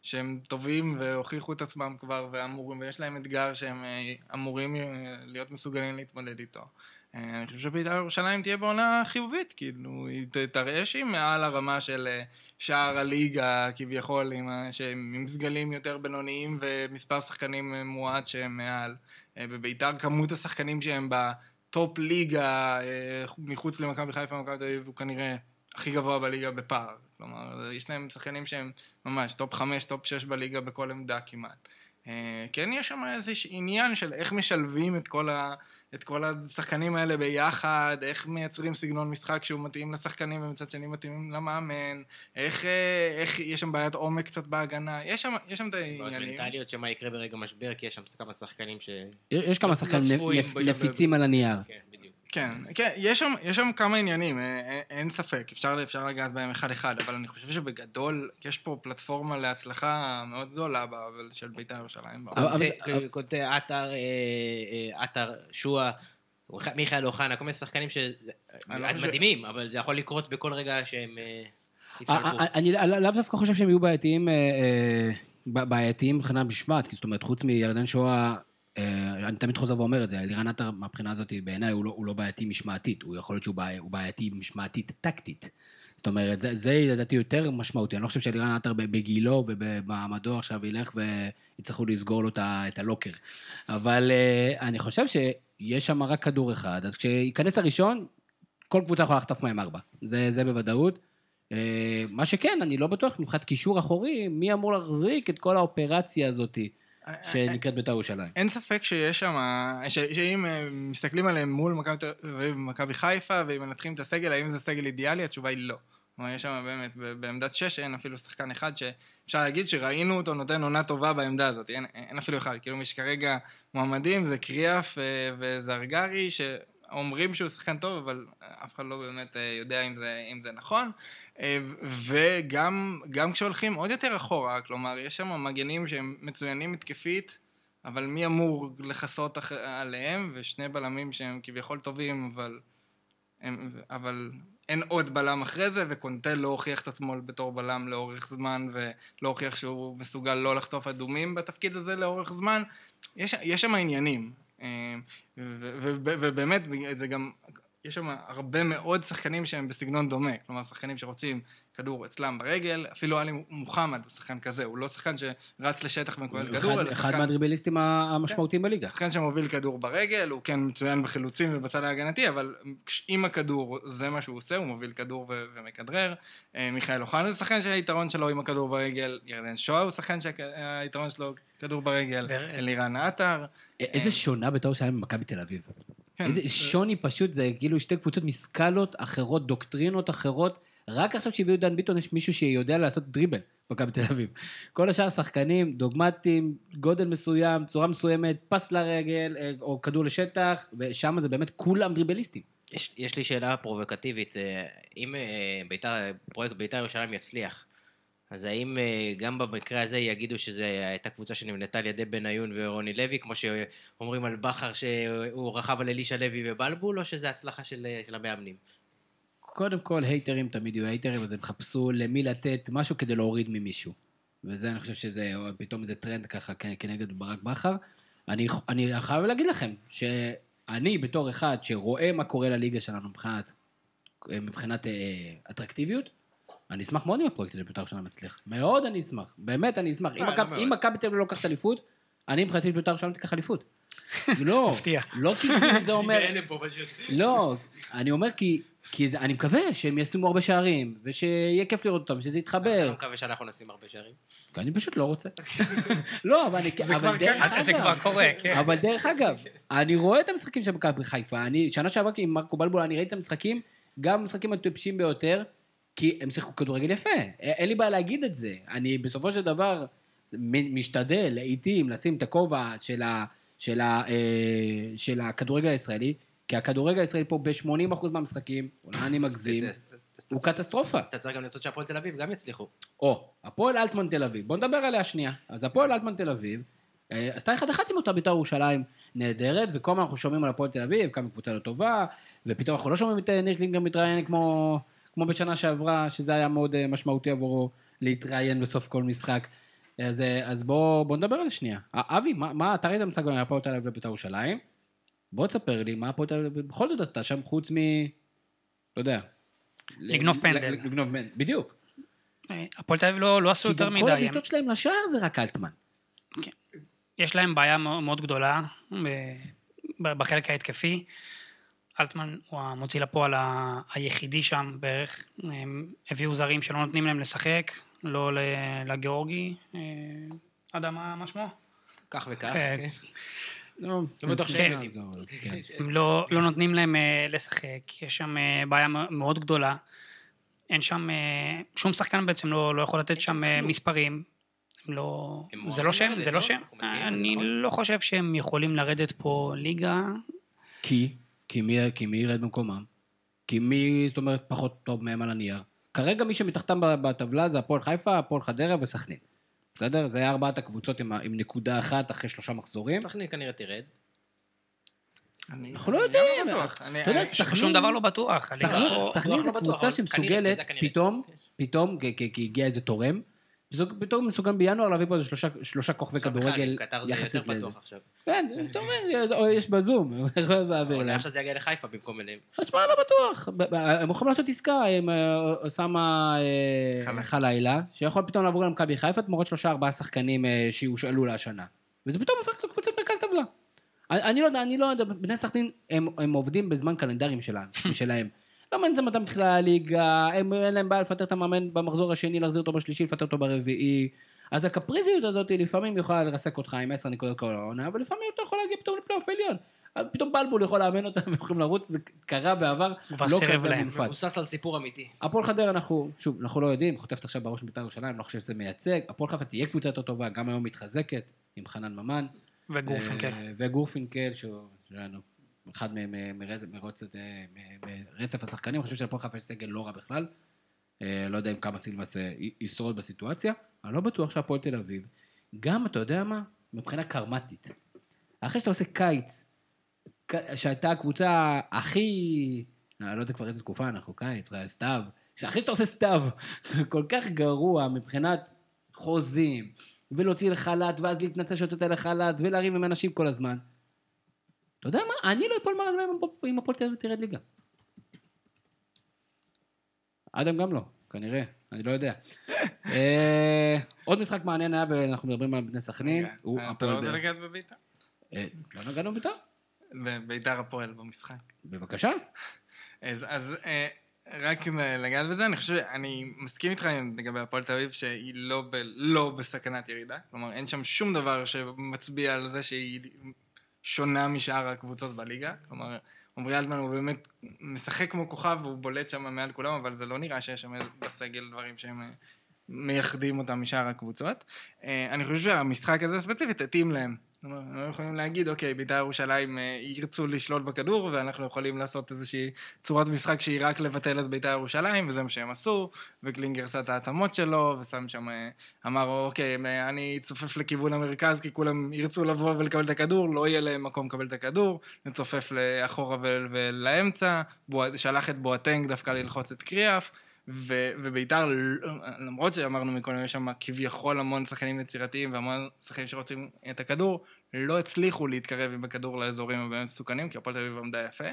שהם טובים והוכיחו את עצמם כבר ואמורים, ויש להם אתגר שהם אה, אמורים אה, להיות מסוגלים להתמודד איתו. אה, אני חושב שבית"ר ירושלים תהיה בעונה חיובית, כאילו, היא תראה שהיא מעל הרמה של שער הליגה, כביכול, עם, שהם עם סגלים יותר בינוניים ומספר שחקנים מועט שהם מעל. בבית"ר כמות השחקנים שהם בטופ ליגה, מחוץ למכבי חיפה ומכבי תל אביב, הוא כנראה הכי גבוה בליגה בפער. כלומר, יש להם שחקנים שהם ממש טופ 5, טופ 6 בליגה בכל עמדה כמעט. אה, כן יש שם איזה עניין של איך משלבים את כל, ה, את כל השחקנים האלה ביחד, איך מייצרים סגנון משחק שהוא מתאים לשחקנים ומצד שני מתאים למאמן, איך, אה, איך יש שם בעיית עומק קצת בהגנה, יש שם, יש שם את העניינים. מנטליות שמה יקרה ברגע משבר, כי יש שם כמה שחקנים ש... יש כמה שחקנים נפיצים על הנייר. כן, בדיוק. כן, כן, יש שם, יש שם כמה עניינים, אה, אה, אין ספק, אפשר, אפשר לגעת בהם אחד-אחד, אבל אני חושב שבגדול, יש פה פלטפורמה להצלחה מאוד גדולה של בית"ר ירושלים. קונטה- עטר, אה, עטר, שועה, מיכאל אוחנה, כל מיני שחקנים אני לא אבל זה יכול לקרות בכל רגע שהם יתפרקו. אה, אני לאו דווקא חושב שהם יהיו בעייתיים, בעייתיים מבחינת משמעת, כי זאת אומרת, חוץ מירדן שואה, אה, אני תמיד חוזר ואומר את זה, אלירן עטר מהבחינה הזאת, בעיניי הוא לא- הוא לא בעייתי משמעתית, הוא יכול להיות שהוא בעי- בעייתי משמעתית טקטית. זאת אומרת, זה, זה לדעתי יותר משמעותי. אני לא חושב שאלירן עטר בגילו ובמעמדו עכשיו ילך ויצטרכו לסגור לו את הלוקר. אבל אה, אני חושב שיש שם רק כדור אחד, אז כשייכנס הראשון, כל קבוצה יכולה לחטוף מהם ארבע. זה, זה בוודאות. אה, מה שכן, אני לא בטוח מבחינת קישור אחורי, מי אמור להחזיק את כל האופרציה הזאת שנקראת בית"ר ירושלים. אין ספק שיש שם, שאם אה, מסתכלים עליהם מול מכבי חיפה, ואם מנתחים את הסגל, האם זה סגל אידיאלי? התשובה היא לא. כלומר, יש שם באמת, בעמדת שש אין אפילו שחקן אחד שאפשר להגיד שראינו אותו נותן עונה טובה בעמדה הזאת. אין, אין אפילו אחד. כאילו, מי שכרגע מועמדים זה קריאף אה, וזרגרי, שאומרים שהוא שחקן טוב, אבל אף אחד לא באמת אה, יודע אם זה, אם זה נכון. אה, וגם גם כשהולכים עוד יותר אחורה, כלומר, יש שם מגנים שהם מצוינים התקפית, אבל מי אמור לכסות עליהם, ושני בלמים שהם כביכול טובים, אבל, הם, אבל אין עוד בלם אחרי זה, וקונטל לא הוכיח את עצמו בתור בלם לאורך זמן, ולא הוכיח שהוא מסוגל לא לחטוף אדומים בתפקיד הזה לאורך זמן. יש, יש שם עניינים. אה, ובאמת, זה גם, יש שם הרבה מאוד שחקנים שהם בסגנון דומה. כלומר, שחקנים שרוצים כדור אצלם ברגל, אפילו עלי מוחמד הוא שחקן כזה, הוא לא שחקן שרץ לשטח ומקבל כדור, אחד, אלא אחד שחקן... מהדריבליסטים המשמעותיים בליגה. שחקן שמוביל כדור ברגל, הוא כן מצוין בחילוצים ובצד ההגנתי, אבל עם הכדור זה מה שהוא עושה, הוא מוביל כדור ו- ומכדרר. אה, מיכאל אוחנה זה שחקן שהיתרון שלו עם הכדור ברגל, ירדן שואה הוא שחקן שהיתרון שלו כדור ברגל, אלירן עטר. איזה שונה בית"ר ירושלים ממכבי תל אביב. כן. איזה שוני פשוט, זה כאילו שתי קבוצות מסקלות אחרות, דוקטרינות אחרות. רק עכשיו שהביאו דן ביטון יש מישהו שיודע לעשות דריבל במכבי תל אביב. כל השאר שחקנים דוגמטיים, גודל מסוים, צורה מסוימת, פס לרגל אה, או כדור לשטח, ושם זה באמת כולם דריבליסטים. יש, יש לי שאלה פרובוקטיבית, אה, אם אה, ביתר, פרויקט ביתר ירושלים יצליח, אז האם אה, גם במקרה הזה יגידו שזו הייתה קבוצה שנבנתה על ידי בניון ורוני לוי, כמו שאומרים על בכר שהוא רכב על אלישע לוי ובלבול, או שזו הצלחה של, אה, של המאמנים? קודם כל, הייטרים תמיד יהיו הייטרים, אז הם חיפשו למי לתת משהו כדי להוריד ממישהו. וזה, אני חושב שזה, או פתאום איזה טרנד ככה כנגד ברק בכר. אני, אני חייב להגיד לכם, שאני בתור אחד שרואה מה קורה לליגה שלנו מבחינת, מבחינת אה, אטרקטיביות, אני אשמח מאוד אם הפרויקט הזה בית"ר ירושלים מצליח. מאוד אני אשמח. באמת אני אשמח. אם לא מכבי תל אביב לא לוקחת אליפות, אני מבחינתי בית"ר ירושלים תיקח אליפות. לא. לא כי זה אומר... לא, אני אומר כי... כי זה, אני מקווה שהם ישימו הרבה שערים, ושיהיה כיף לראות אותם, שזה אני יתחבר. מקווה שאנחנו נשים הרבה שערים. כי אני פשוט לא רוצה. לא, אבל אני... זה אבל כבר דרך ככה. זה כבר קורה, כן. אבל דרך אגב, אני רואה את המשחקים של מכבי חיפה. אני, שנה שעברה עם מרקו בלבול, אני ראיתי את המשחקים, גם המשחקים הטיפשים ביותר, כי הם שיחקו כדורגל יפה. אין לי בעיה להגיד את זה. אני בסופו של דבר משתדל לעיתים לשים את הכובע של, ה, של, ה, אה, של הכדורגל הישראלי, כי הכדורגל הישראלי פה ב-80% מהמשחקים, אולי אני מגזים, הוא קטסטרופה. אתה צריך גם לרצות שהפועל תל אביב גם יצליחו. או, הפועל אלטמן תל אביב. בוא נדבר עליה שנייה. אז הפועל אלטמן תל אביב, אה, עשתה אחד אחד עם אותה בית"ר ירושלים נהדרת, וכל הזמן אנחנו שומעים על הפועל תל אביב, כמה קבוצה לא טובה, ופתאום אנחנו לא שומעים את ניר קלינגר מתראיין כמו, כמו בשנה שעברה, שזה היה מאוד אה, משמעותי עבורו להתראיין בסוף כל משחק. אז, אה, אז בוא, בוא נדבר על זה שנייה. אבי, מה, מה אתה ראית משחק בין הפועל תל אביב לבית"ר ירושלים? בוא תספר לי מה הפועל תל אביב בכל זאת עשתה שם חוץ מ... לא יודע. לגנוב פנדל. לגנוב פנדל, בדיוק. אה, הפועל תל אביב לא לא עשו כי יותר גם מדי. כל הם- הבעיטות שלהם לשער זה רק אלטמן. יש להם בעיה מאוד גדולה בחלק ההתקפי. אלטמן הוא המוציא לפועל ה- היחידי שם בערך. הם הביאו זרים שלא נותנים להם לשחק, לא לגיאורגי. אה, אדם, מה מה שמו? כך וכך. כן. כן. לא בטוח שהם יודעים. כן. לא, לא נותנים להם אה, לשחק, יש שם אה, בעיה מאוד גדולה. אין שם, אה, שום שחקן בעצם לא, לא יכול לתת שם אה, מספרים. לא, זה לא שהם, זה לא? לא שהם. אני נכון. לא חושב שהם יכולים לרדת פה ליגה. כי? כי מי, כי מי ירד במקומם? כי מי, זאת אומרת, פחות טוב מהם על הנייר? כרגע מי שמתחתם ב- בטבלה זה הפועל חיפה, הפועל חדרה וסכנין. בסדר? זה היה ארבעת הקבוצות עם, עם נקודה אחת אחרי שלושה מחזורים. סכנין כנראה תרד. אני אנחנו לא אני גם יודעים. בטוח. אני- אתה יודע, סכנין- שום דבר לא בטוח. סכנין- סכנין לא זה בטוח, קבוצה שמסוגלת, כנראה, זה כנראה. פתאום, פתאום, כי- כי כי הגיע איזה תורם, פתאום- מסוגל בינואר להביא פה איזה שלושה- שלושה כוכבי כדורגל יחסית לזה. כן, אתה אומר, או יש בזום, להעביר אולי. עכשיו זה יגיע לחיפה במקום אליהם. אז שמע, לא בטוח. ב- הם יכולים לעשות עסקה עם אה, אוסאמה אה, חלילה. שיכול פתאום לעבור למכבי חיפה תמורת שלושה ארבעה שחקנים אה, שיושאלו להשנה. וזה פתאום הופך לקבוצת מרכז טבלה. אני, לא יודע, אני לא יודע, בני סכנין הם, עובדים בזמן קלנדרים שלהם. לא מעניין אותם מתחילה הליגה, הם, אין להם בעיה לפטר את המאמן במחזור השני, להחזיר אותו בשלישי, לפטר אותו ברביעי. אז הקפריזיות הזאת לפעמים יכולה לרסק אותך עם עשר נקודות כל העונה, אבל לפעמים אתה יכול להגיע פתאום לפלייאוף עליון. פתאום בלבול יכול לאמן אותם ויכולים לרוץ, זה קרה בעבר, לא כזה להם. מונפץ. מבוסס על סיפור אמיתי. הפועל חדרה אנחנו, שוב, אנחנו לא יודעים, חוטפת עכשיו בראש מבית"ר ירושלים, לא חושב שזה מייצג. הפועל חיפה תהיה קבוצה יותר טובה, גם היום מתחזקת, עם חנן ממן. וגורפינקל. אה, וגורפינקל, שהוא שלנו, אחד מ- מ- מרצ- מרוצת, אה, מרצף השחקנים, אני חושב שלפועל חיפה יש סגל לא רע בכלל. אה, לא יודע אם כמה סילבס אה, ישרוד בסיטואציה, אני לא בטוח שהפועל תל אביב, גם, אתה יודע מה, מבחינה קרמטית. אחרי שאתה עושה קיץ, שהייתה הקבוצה הכי, לא יודע כבר איזה תקופה אנחנו, קיץ, סתיו, אחרי שאתה עושה סתיו, כל כך גרוע מבחינת חוזים, ולהוציא לחל"ת, ואז להתנצל שהוצאת לחל"ת, ולריב עם אנשים כל הזמן. אתה יודע מה? אני לא אפול מהרגליים אם הפועל- תל אביב תרד ליגה. אדם גם לא, כנראה, אני לא יודע. אה, עוד משחק מעניין היה, ואנחנו מדברים על בני סכנין. רגע, הוא אתה לא רוצה לגעת בביתר? אה, לא נגענו בית"ר? בביתר הפועל במשחק. בבקשה. אז, אז אה, רק לגעת בזה, אני חושב, אני מסכים איתך לגבי הפועל תל אביב שהיא לא, ב, לא בסכנת ירידה. כלומר, אין שם שום דבר שמצביע על זה שהיא שונה משאר הקבוצות בליגה. כלומר, עמרי אלטמן הוא באמת משחק כמו כוכב והוא בולט שם מעל כולם, אבל זה לא נראה שיש שם בסגל דברים שהם אה, מייחדים אותם משאר הקבוצות. אה, אני חושב שהמשחק הזה ספציפית התאים להם. הם יכולים להגיד, אוקיי, בית"ר ירושלים אה, ירצו לשלוט בכדור, ואנחנו יכולים לעשות איזושהי צורת משחק שהיא רק לבטל את בית"ר ירושלים, וזה מה שהם עשו, וקלינגר עשה את ההתאמות שלו, ושם שם, אה, אמר, אוקיי, אני צופף לכיוון המרכז, כי כולם ירצו לבוא ולקבל את הכדור, לא יהיה להם מקום לקבל את הכדור, נצופף לאחורה ולאמצע, שלח את בואטנג דווקא ללחוץ את קריאף. וביתר, למרות שאמרנו מקודם, יש שם כביכול המון שחקנים יצירתיים והמון שחקנים שרוצים את הכדור, לא הצליחו להתקרב עם הכדור לאזורים הבאמת מסוכנים, כי הפועל תל אביב עמדה יפה.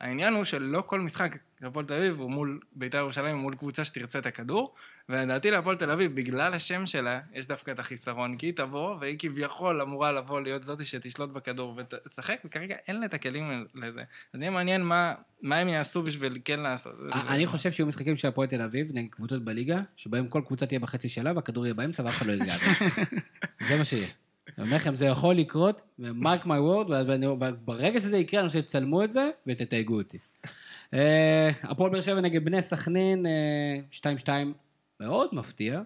העניין הוא שלא כל משחק הפועל תל אביב הוא מול בית"ר ירושלים, הוא מול קבוצה שתרצה את הכדור, ולדעתי להפועל תל אביב, בגלל השם שלה, יש דווקא את החיסרון, כי היא תבוא, והיא כביכול אמורה לבוא להיות זאתי שתשלוט בכדור ותשחק, וכרגע אין לה את הכלים לזה. אז יהיה מעניין מה, מה הם יעשו בשביל כן לעשות. אני חושב שיהיו משחקים של הפועל תל אביב נגד קבוצות בליגה, שבהם כל קבוצה תהיה בחצי שלה והכדור יהיה באמצע ואף אחד לא יגע. זה מה שיהיה. אני אומר לכם, זה יכול לקרות, ומרק מי וורד, וברגע שזה יקרה, אני חושב שתצלמו את זה ותתייגו אותי. אה, הפועל באר שבע נגד בני סכנין, 2-2 אה, מאוד מפתיע,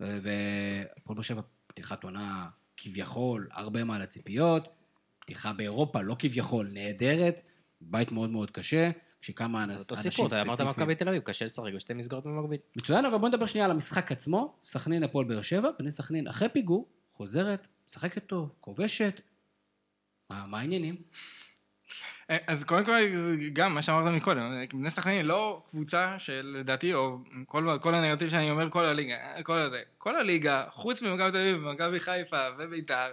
והפועל באר שבע פתיחת עונה כביכול, הרבה מעל הציפיות, פתיחה באירופה, לא כביכול, נהדרת, בית מאוד מאוד קשה. כשכמה אנשים ספציפיים. אותו סיפור, אתה אמרת מכבי תל אביב, קשה לשחק בשתי מסגרות במקביל. מצוין, אבל בוא נדבר שנייה על המשחק עצמו. סכנין, הפועל באר שבע, בני סכנין, אחרי פיגור, חוזרת, משחקת טוב, כובשת. מה, מה העניינים? אה, אז קודם כל, גם מה שאמרת מקודם, בני סכנין לא קבוצה שלדעתי, או כל, כל הנרטיב שאני אומר, כל הליגה, כל הזה, כל הליגה, חוץ ממכבי תל אביב, ומכבי חיפה, וביתר,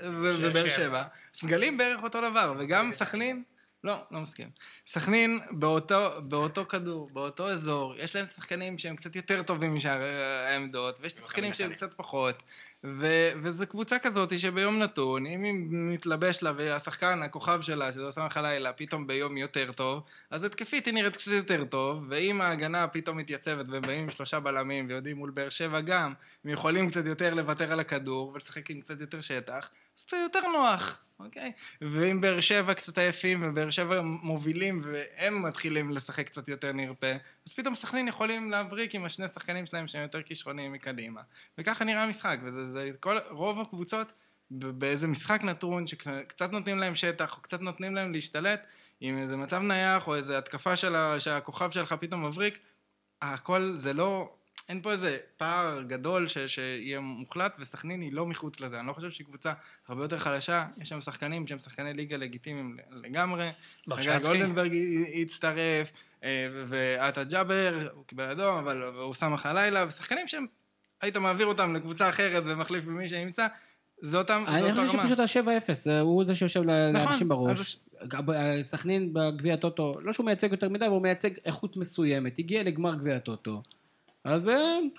ובאר שבע, סגלים בערך אותו דבר, וגם סכנין, לא, לא מסכים. סכנין באותו, באותו כדור, באותו אזור, יש להם שחקנים שהם קצת יותר טובים משאר העמדות, ויש שחקנים שהם קצת פחות. ו- וזו קבוצה כזאת שביום נתון, אם היא מתלבש לה והשחקן, הכוכב שלה, שזה עושה לך לילה, פתאום ביום יותר טוב, אז התקפית היא נראית קצת יותר טוב, ואם ההגנה פתאום מתייצבת והם באים עם שלושה בלמים ויודעים מול באר שבע גם, הם יכולים קצת יותר לוותר על הכדור ולשחק עם קצת יותר שטח, אז זה יותר נוח. אוקיי? ואם באר שבע קצת עייפים, ובאר שבע מובילים, והם מתחילים לשחק קצת יותר נרפה, אז פתאום סכנין יכולים להבריק עם השני שחקנים שלהם שהם יותר כישרוניים מקדימה. וככה נראה המשחק, וזה זה, כל, רוב הקבוצות באיזה משחק נתון, שקצת נותנים להם שטח, או קצת נותנים להם להשתלט, עם איזה מצב נייח, או איזה התקפה של שהכוכב שלך פתאום מבריק, הכל זה לא, אין פה איזה פער גדול ש, שיהיה מוחלט, וסכנין היא לא מחוץ לזה. אני לא חושב שהיא קבוצה הרבה יותר חלשה, יש שם שחקנים שהם שחקני ליגה לגיטימיים לגמרי. חגי גולדנברג הצטרף, אה, ועטה ג'אבר, הוא קיבל אדום, אבל הוא שם לך הלילה, ושחקנים שהם, היית מעביר אותם לקבוצה אחרת ומחליף במי שנמצא. זה אותם, זה אותה רמה. אני חושב שפשוט ה-7-0, הוא זה שיושב נכון, לאנשים בראש. סכנין בגביע הטוטו, לא שהוא מייצג יותר מדי, אבל הוא מייצג איכות מסוימת. הגיע לגמר גביע הטוטו. אז אה,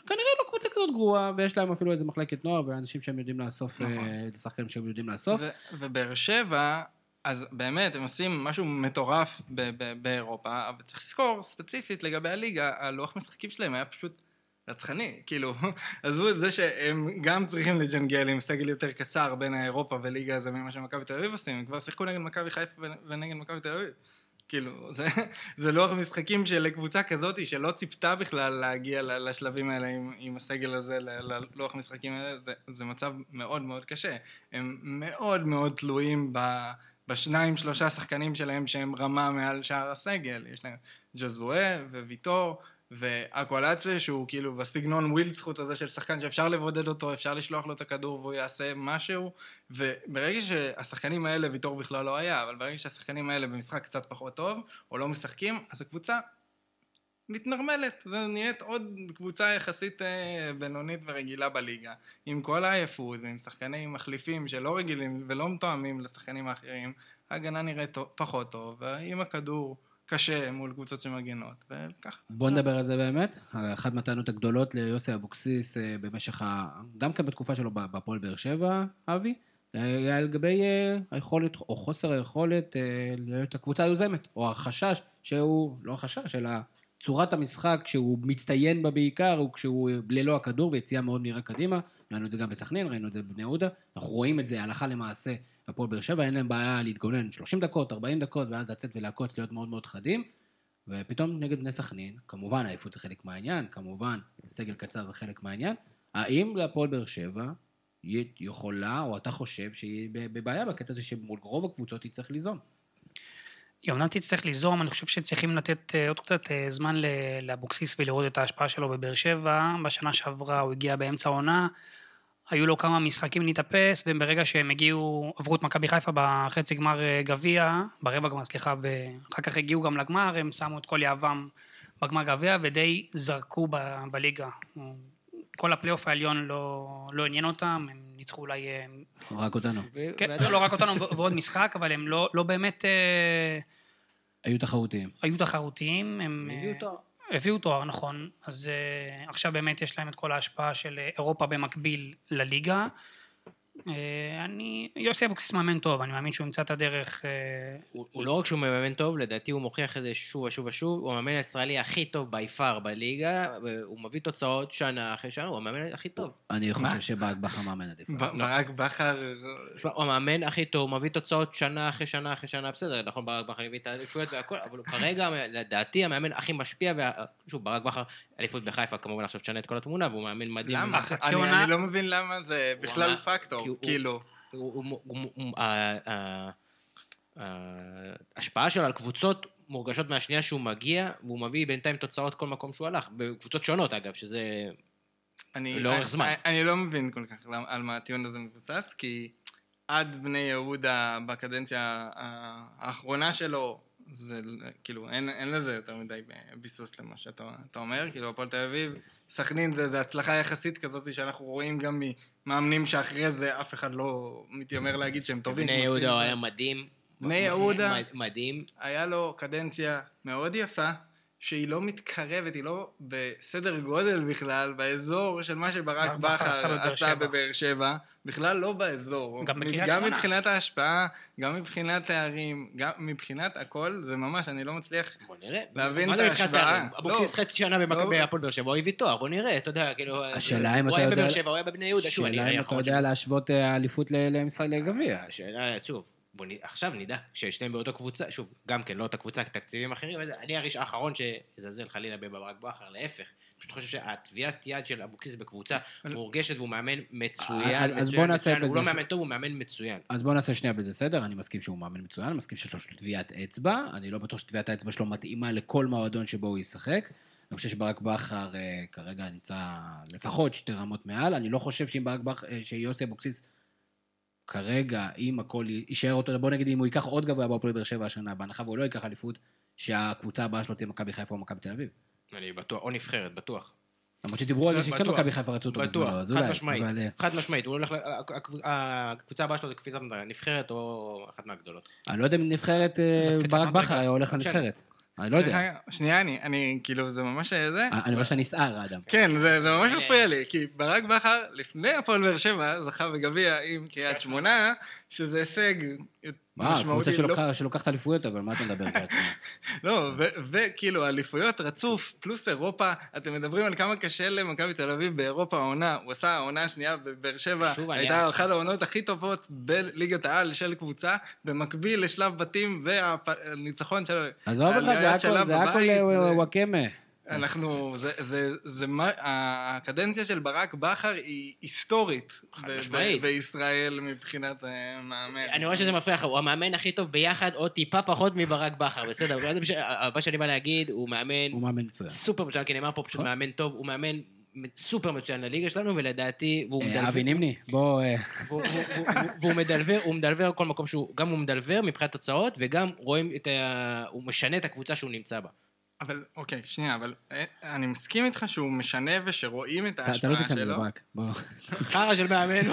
כנראה לא קבוצה כזאת גרועה, ויש להם אפילו איזה מחלקת נוער, ואנשים שהם יודעים לאסוף, נכון. אה, לשחקנים שהם יודעים לאסוף. ובאר שבע, אז באמת, הם עושים משהו מטורף באירופה, אבל צריך לזכור, ספציפית לגבי הליגה, הלוח משחקים שלהם היה פשוט רצחני, כאילו, עזבו את זה שהם גם צריכים לג'נגל עם סגל יותר קצר בין האירופה וליגה הזה ממה שמכבי תל אביב עושים, הם כבר שיחקו נגד מכבי חיפה ונגד מכבי תל אביב. כאילו, זה, זה לוח משחקים של קבוצה כזאת שלא ציפתה בכלל להגיע לשלבים האלה עם, עם הסגל הזה, ללוח משחקים האלה, זה, זה מצב מאוד מאוד קשה. הם מאוד מאוד תלויים ב, בשניים שלושה שחקנים שלהם שהם רמה מעל שער הסגל. יש להם ג'וזואה וויטור ואקואלציה שהוא כאילו בסגנון ווילדסחוט הזה של שחקן שאפשר לבודד אותו, אפשר לשלוח לו את הכדור והוא יעשה משהו וברגע שהשחקנים האלה, ויטור בכלל לא היה, אבל ברגע שהשחקנים האלה במשחק קצת פחות טוב או לא משחקים, אז הקבוצה מתנרמלת ונהיית עוד קבוצה יחסית אה, בינונית ורגילה בליגה. עם כל העייפות ועם שחקנים מחליפים שלא רגילים ולא מתואמים לשחקנים האחרים ההגנה נראית פחות טוב ועם הכדור קשה מול קבוצות שמגינות, וככה. בוא נדבר על זה באמת. אחת מהטענות הגדולות ליוסי אבוקסיס אה, במשך ה... גם כן בתקופה שלו בהפועל באר שבע, אבי, היה לגבי אה, היכולת, או חוסר היכולת אה, להיות הקבוצה היוזמת, או החשש שהוא, לא החשש, אלא צורת המשחק שהוא מצטיין בה בעיקר, הוא כשהוא ללא הכדור ויציאה מאוד מהירה קדימה. ראינו את זה גם בסכנין, ראינו את זה בבני יהודה. אנחנו רואים את זה הלכה למעשה הפועל באר שבע, אין להם בעיה להתגונן 30 דקות, 40 דקות, ואז לצאת ולעקוץ, להיות מאוד מאוד חדים. ופתאום נגד בני סכנין, כמובן העייפות זה חלק מהעניין, כמובן סגל קצר זה חלק מהעניין, האם להפועל באר שבע היא יכולה, או אתה חושב שהיא בבעיה בקטע הזה שמול רוב הקבוצות היא צריך ליזום? היא אומנם תצטרך ליזום, אני חושב שצריכים לתת אה, עוד קצת אה, זמן לאבוקסיס ולראות את ההשפעה שלו בבאר שבע. בשנה שעברה הוא הגיע באמצע העונה, היו לו כמה משחקים להתאפס, וברגע שהם הגיעו, עברו את מכבי חיפה בחצי גמר אה, גביע, ברבע גמר, סליחה, ואחר כך הגיעו גם לגמר, הם שמו את כל יהבם בגמר גביע, ודי זרקו ב- בליגה. כל הפלייאוף העליון לא, לא עניין אותם, הם ניצחו אולי... אה, רק אותנו. כן, ועדיין- לא רק אותנו ועוד משחק, אבל הם לא, לא באמת אה, היו תחרותיים. היו תחרותיים. הם תואר. הביאו תואר, נכון. אז אה, עכשיו באמת יש להם את כל ההשפעה של אה, אירופה במקביל לליגה. אה, אני, יוסי אבוקסיס מאמן טוב, אני מאמין שהוא ימצא את הדרך... אה, הוא הוא לא רק שהוא מאמן טוב, לדעתי הוא מוכיח את זה שוב ושוב ושוב, הוא המאמן הישראלי הכי טוב בי פאר בליגה, והוא מביא תוצאות שנה אחרי שנה, הוא המאמן הכי טוב. אני? חושב שברק בכר מאמן עדיף. ברק בכר... הוא המאמן הכי טוב, הוא מביא תוצאות שנה אחרי שנה אחרי שנה, בסדר, נכון, ברק בכר הביא את האליפויות והכל, אבל הוא כרגע, לדעתי, המאמן הכי משפיע, ושוב, ברק בכר, אליפות בחיפה, כמובן עכשיו תשנה את כל התמונה, והוא מאמן מדהים. למה? אני- עונה- אני לא מבין למה זה בכלל פקטור, הוא- כאילו. ההשפעה שלו על קבוצות מורגשות מהשנייה שהוא מגיע, והוא מביא בינתיים תוצאות כל מקום שהוא הלך, בקבוצות שונות אגב, שזה... אני, לאורך אני, זמן. אני, אני לא מבין כל כך על מה הטיעון הזה מבוסס, כי עד בני יהודה בקדנציה האחרונה שלו, זה כאילו, אין, אין לזה יותר מדי ביסוס למה שאתה אתה אומר, כאילו, הפועל תל אביב, סכנין זה, זה הצלחה יחסית כזאת שאנחנו רואים גם ממאמנים שאחרי זה אף אחד לא מתיימר להגיד שהם טובים. בני יהודה. היה מדהים. בני יהודה- מד- מדהים. היה לו קדנציה מאוד יפה, שהיא לא מתקרבת, היא לא בסדר גודל בכלל, באזור של מה שברק ברק בכר עשה בבאר שבע. בכלל לא באזור. גם בקריית גם שמונה. מבחינת ההשפעה, גם מבחינת תארים, גם מבחינת הכל, זה ממש, אני לא מצליח... להבין את? תארים? אבוקסיס לא. חצי שנה במכבי לא. הפועל באר שבע, הוא הביא תואר, בוא נראה, אתה יודע, כאילו... השאלה אם הוא אתה היה יודע- בבאר שבע, הוא היה בבני יהודה, שוב, אני שאלה אני אם אתה יודע להשוות אה, האליפות ל- למשחק לגביע. השאלה, שוב, בוא נ... עכשיו נדע ששניהם באותו קבוצה, שוב, גם כן, לא אותה קבוצה, תקציבים אחרים, וזה, אני הראש האחרון שיזלזל חלילה בברק בכר, להפך. פשוט חושב שהטביעת יד של אבוקסיס בקבוצה מורגשת והוא מאמן מצוין, אז- אז מצוין, בוא נעשה מצוין, הוא בזה לא ש- מאמן טוב, הוא מאמן מצוין. אז בואו נעשה שנייה בזה סדר, אני מסכים שהוא מאמן מצוין, אני מסכים שיש לו טביעת אצבע, אני לא בטוח שטביעת האצבע שלו מתאימה לכל מועדון שבו הוא ישחק. אני חושב שברק בכר אה, כרגע נמצא לפחות שתי רמות מעל, אני לא חושב שאם ברק בכר, אה, שיוסי אבוקסיס כרגע, אם הכל יישאר אותו, בוא נגיד אם הוא ייקח עוד גבוה בהפועל באר שבע השנה, בהנחה והוא לא ייקח אליפות, שהקבוצה הבאה שלו תהיה מכבי חיפה או מכבי תל אביב. אני בטוח, או נבחרת, בטוח. למרות שדיברו על זה שכן. מכבי חיפה רצו אותו בטוח, בזמנו, אז חד אולי. משמעית, אבל, אה, חד משמעית, הוא הולך, הקבוצה הבאה שלו זה קפיצת נבחרת או אחת מהגדולות. אני לא יודע אם נבחרת, אה, ברק. בכר היה הולך. לנבחרת. אני לא יודע. שנייה, אני, אני, כאילו, זה ממש זה. אני רואה שאתה נסער, אדם. כן, זה, זה ממש. מפריע לי, כי ברק בכר, לפני הפועל באר שבע, זכה בגביע עם קריית שמונה, שזה הישג מה, קבוצה. לא- שלוקח- שלוקחת אליפויות, אבל מה אתה מדבר בעצם? לא, וכאילו, אליפויות רצוף, פלוס אירופה, אתם מדברים על כמה קשה למכבי תל אביב באירופה העונה, הוא עשה העונה השנייה בבאר שבע, הייתה אחת העונות הכי טובות בליגת העל של קבוצה, במקביל לשלב בתים והניצחון של... עזוב אותך, זה הכל, אה, וואקמה. אנחנו, זה, זה, זה מה, הקדנציה של ברק בכר היא היסטורית חד משמעית. בישראל מבחינת אה, מאמן. אני רואה שזה מפריע לך, הוא המאמן הכי טוב ביחד, או טיפה פחות מברק בכר, בסדר? מה שאני בא להגיד, הוא מאמן הוא מאמן מצוין. סופר מצוין, כי נאמר פה פשוט נכון. מאמן טוב, הוא מאמן סופר מצוין לליגה שלנו, ולדעתי, והוא אה, מדלבר, אבי נימני, בוא... אה, והוא מדלבר, הוא מדלבר כל מקום שהוא, גם הוא מדלבר מבחינת תוצאות, וגם רואים את ה... הוא משנה את הקבוצה שהוא נמצא בה. אבל, אוקיי, שנייה, אבל אה, אני מסכים איתך שהוא משנה ושרואים את אתה אתה ההשפעה לא תצא שלו. ברק. בוא. חרא של מאמן.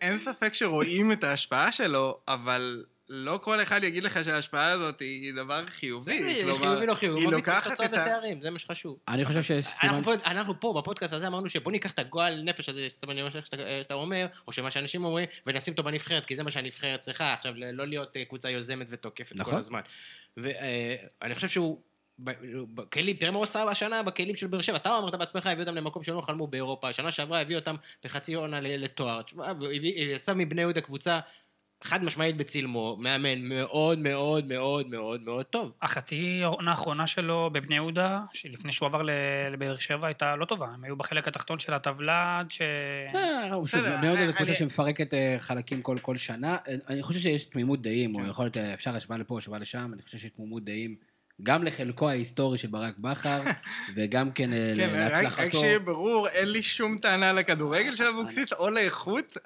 אין ספק שרואים את ההשפעה שלו, אבל לא כל אחד יגיד לך שההשפעה הזאת היא דבר חיובי. כלומר, חיובי לא חיובי, היא לוקחת את ה... ותארים, זה מה שחשוב. אני חושב שיש סימן... אנחנו פה, אנחנו פה בפודקאסט הזה אמרנו שבוא ניקח את הגועל נפש הזה, סתם אני אומר שאתה אומר, או שמה שאנשים אומרים, ונשים אותו בנבחרת, כי זה מה שהנבחרת צריכה, עכשיו לא להיות אה, קבוצה יוזמת ותוקפת נכון. כל הזמן. ואני חושב שהוא... בכלים, תראה מה הוא עשה השנה בכלים של באר שבע, אתה אמרת בעצמך, הביא אותם למקום שלא חלמו באירופה, שנה שעברה הביא אותם בחצי עונה לתואר, הביא- עשה מבני יהודה קבוצה חד משמעית בצילמו, מאמן מאוד מאוד מאוד מאוד מאוד טוב. החצי העונה האחרונה שלו בבני יהודה, שלפני שהוא עבר ל- לבאר שבע, הייתה לא טובה. הם היו בחלק התחתון של הטבלה עד ש... בסדר, הוא שוב, בסדר, בני יהודה זו קבוצה שמפרקת אה, חלקים כל כל שנה. אה, אני חושב שיש תמימות דעים, כן. או יכול להיות, אה, אפשר השוואה לפה, השוואה לשם, אני חושב שיש תמימות דעים. גם לחלקו ההיסטורי של ברק בכר, וגם כן כן, רק- רק להצלחתו. שיהיה ברור, אין לי שום טענה לכדורגל של אבוקסיס, או לאיכות.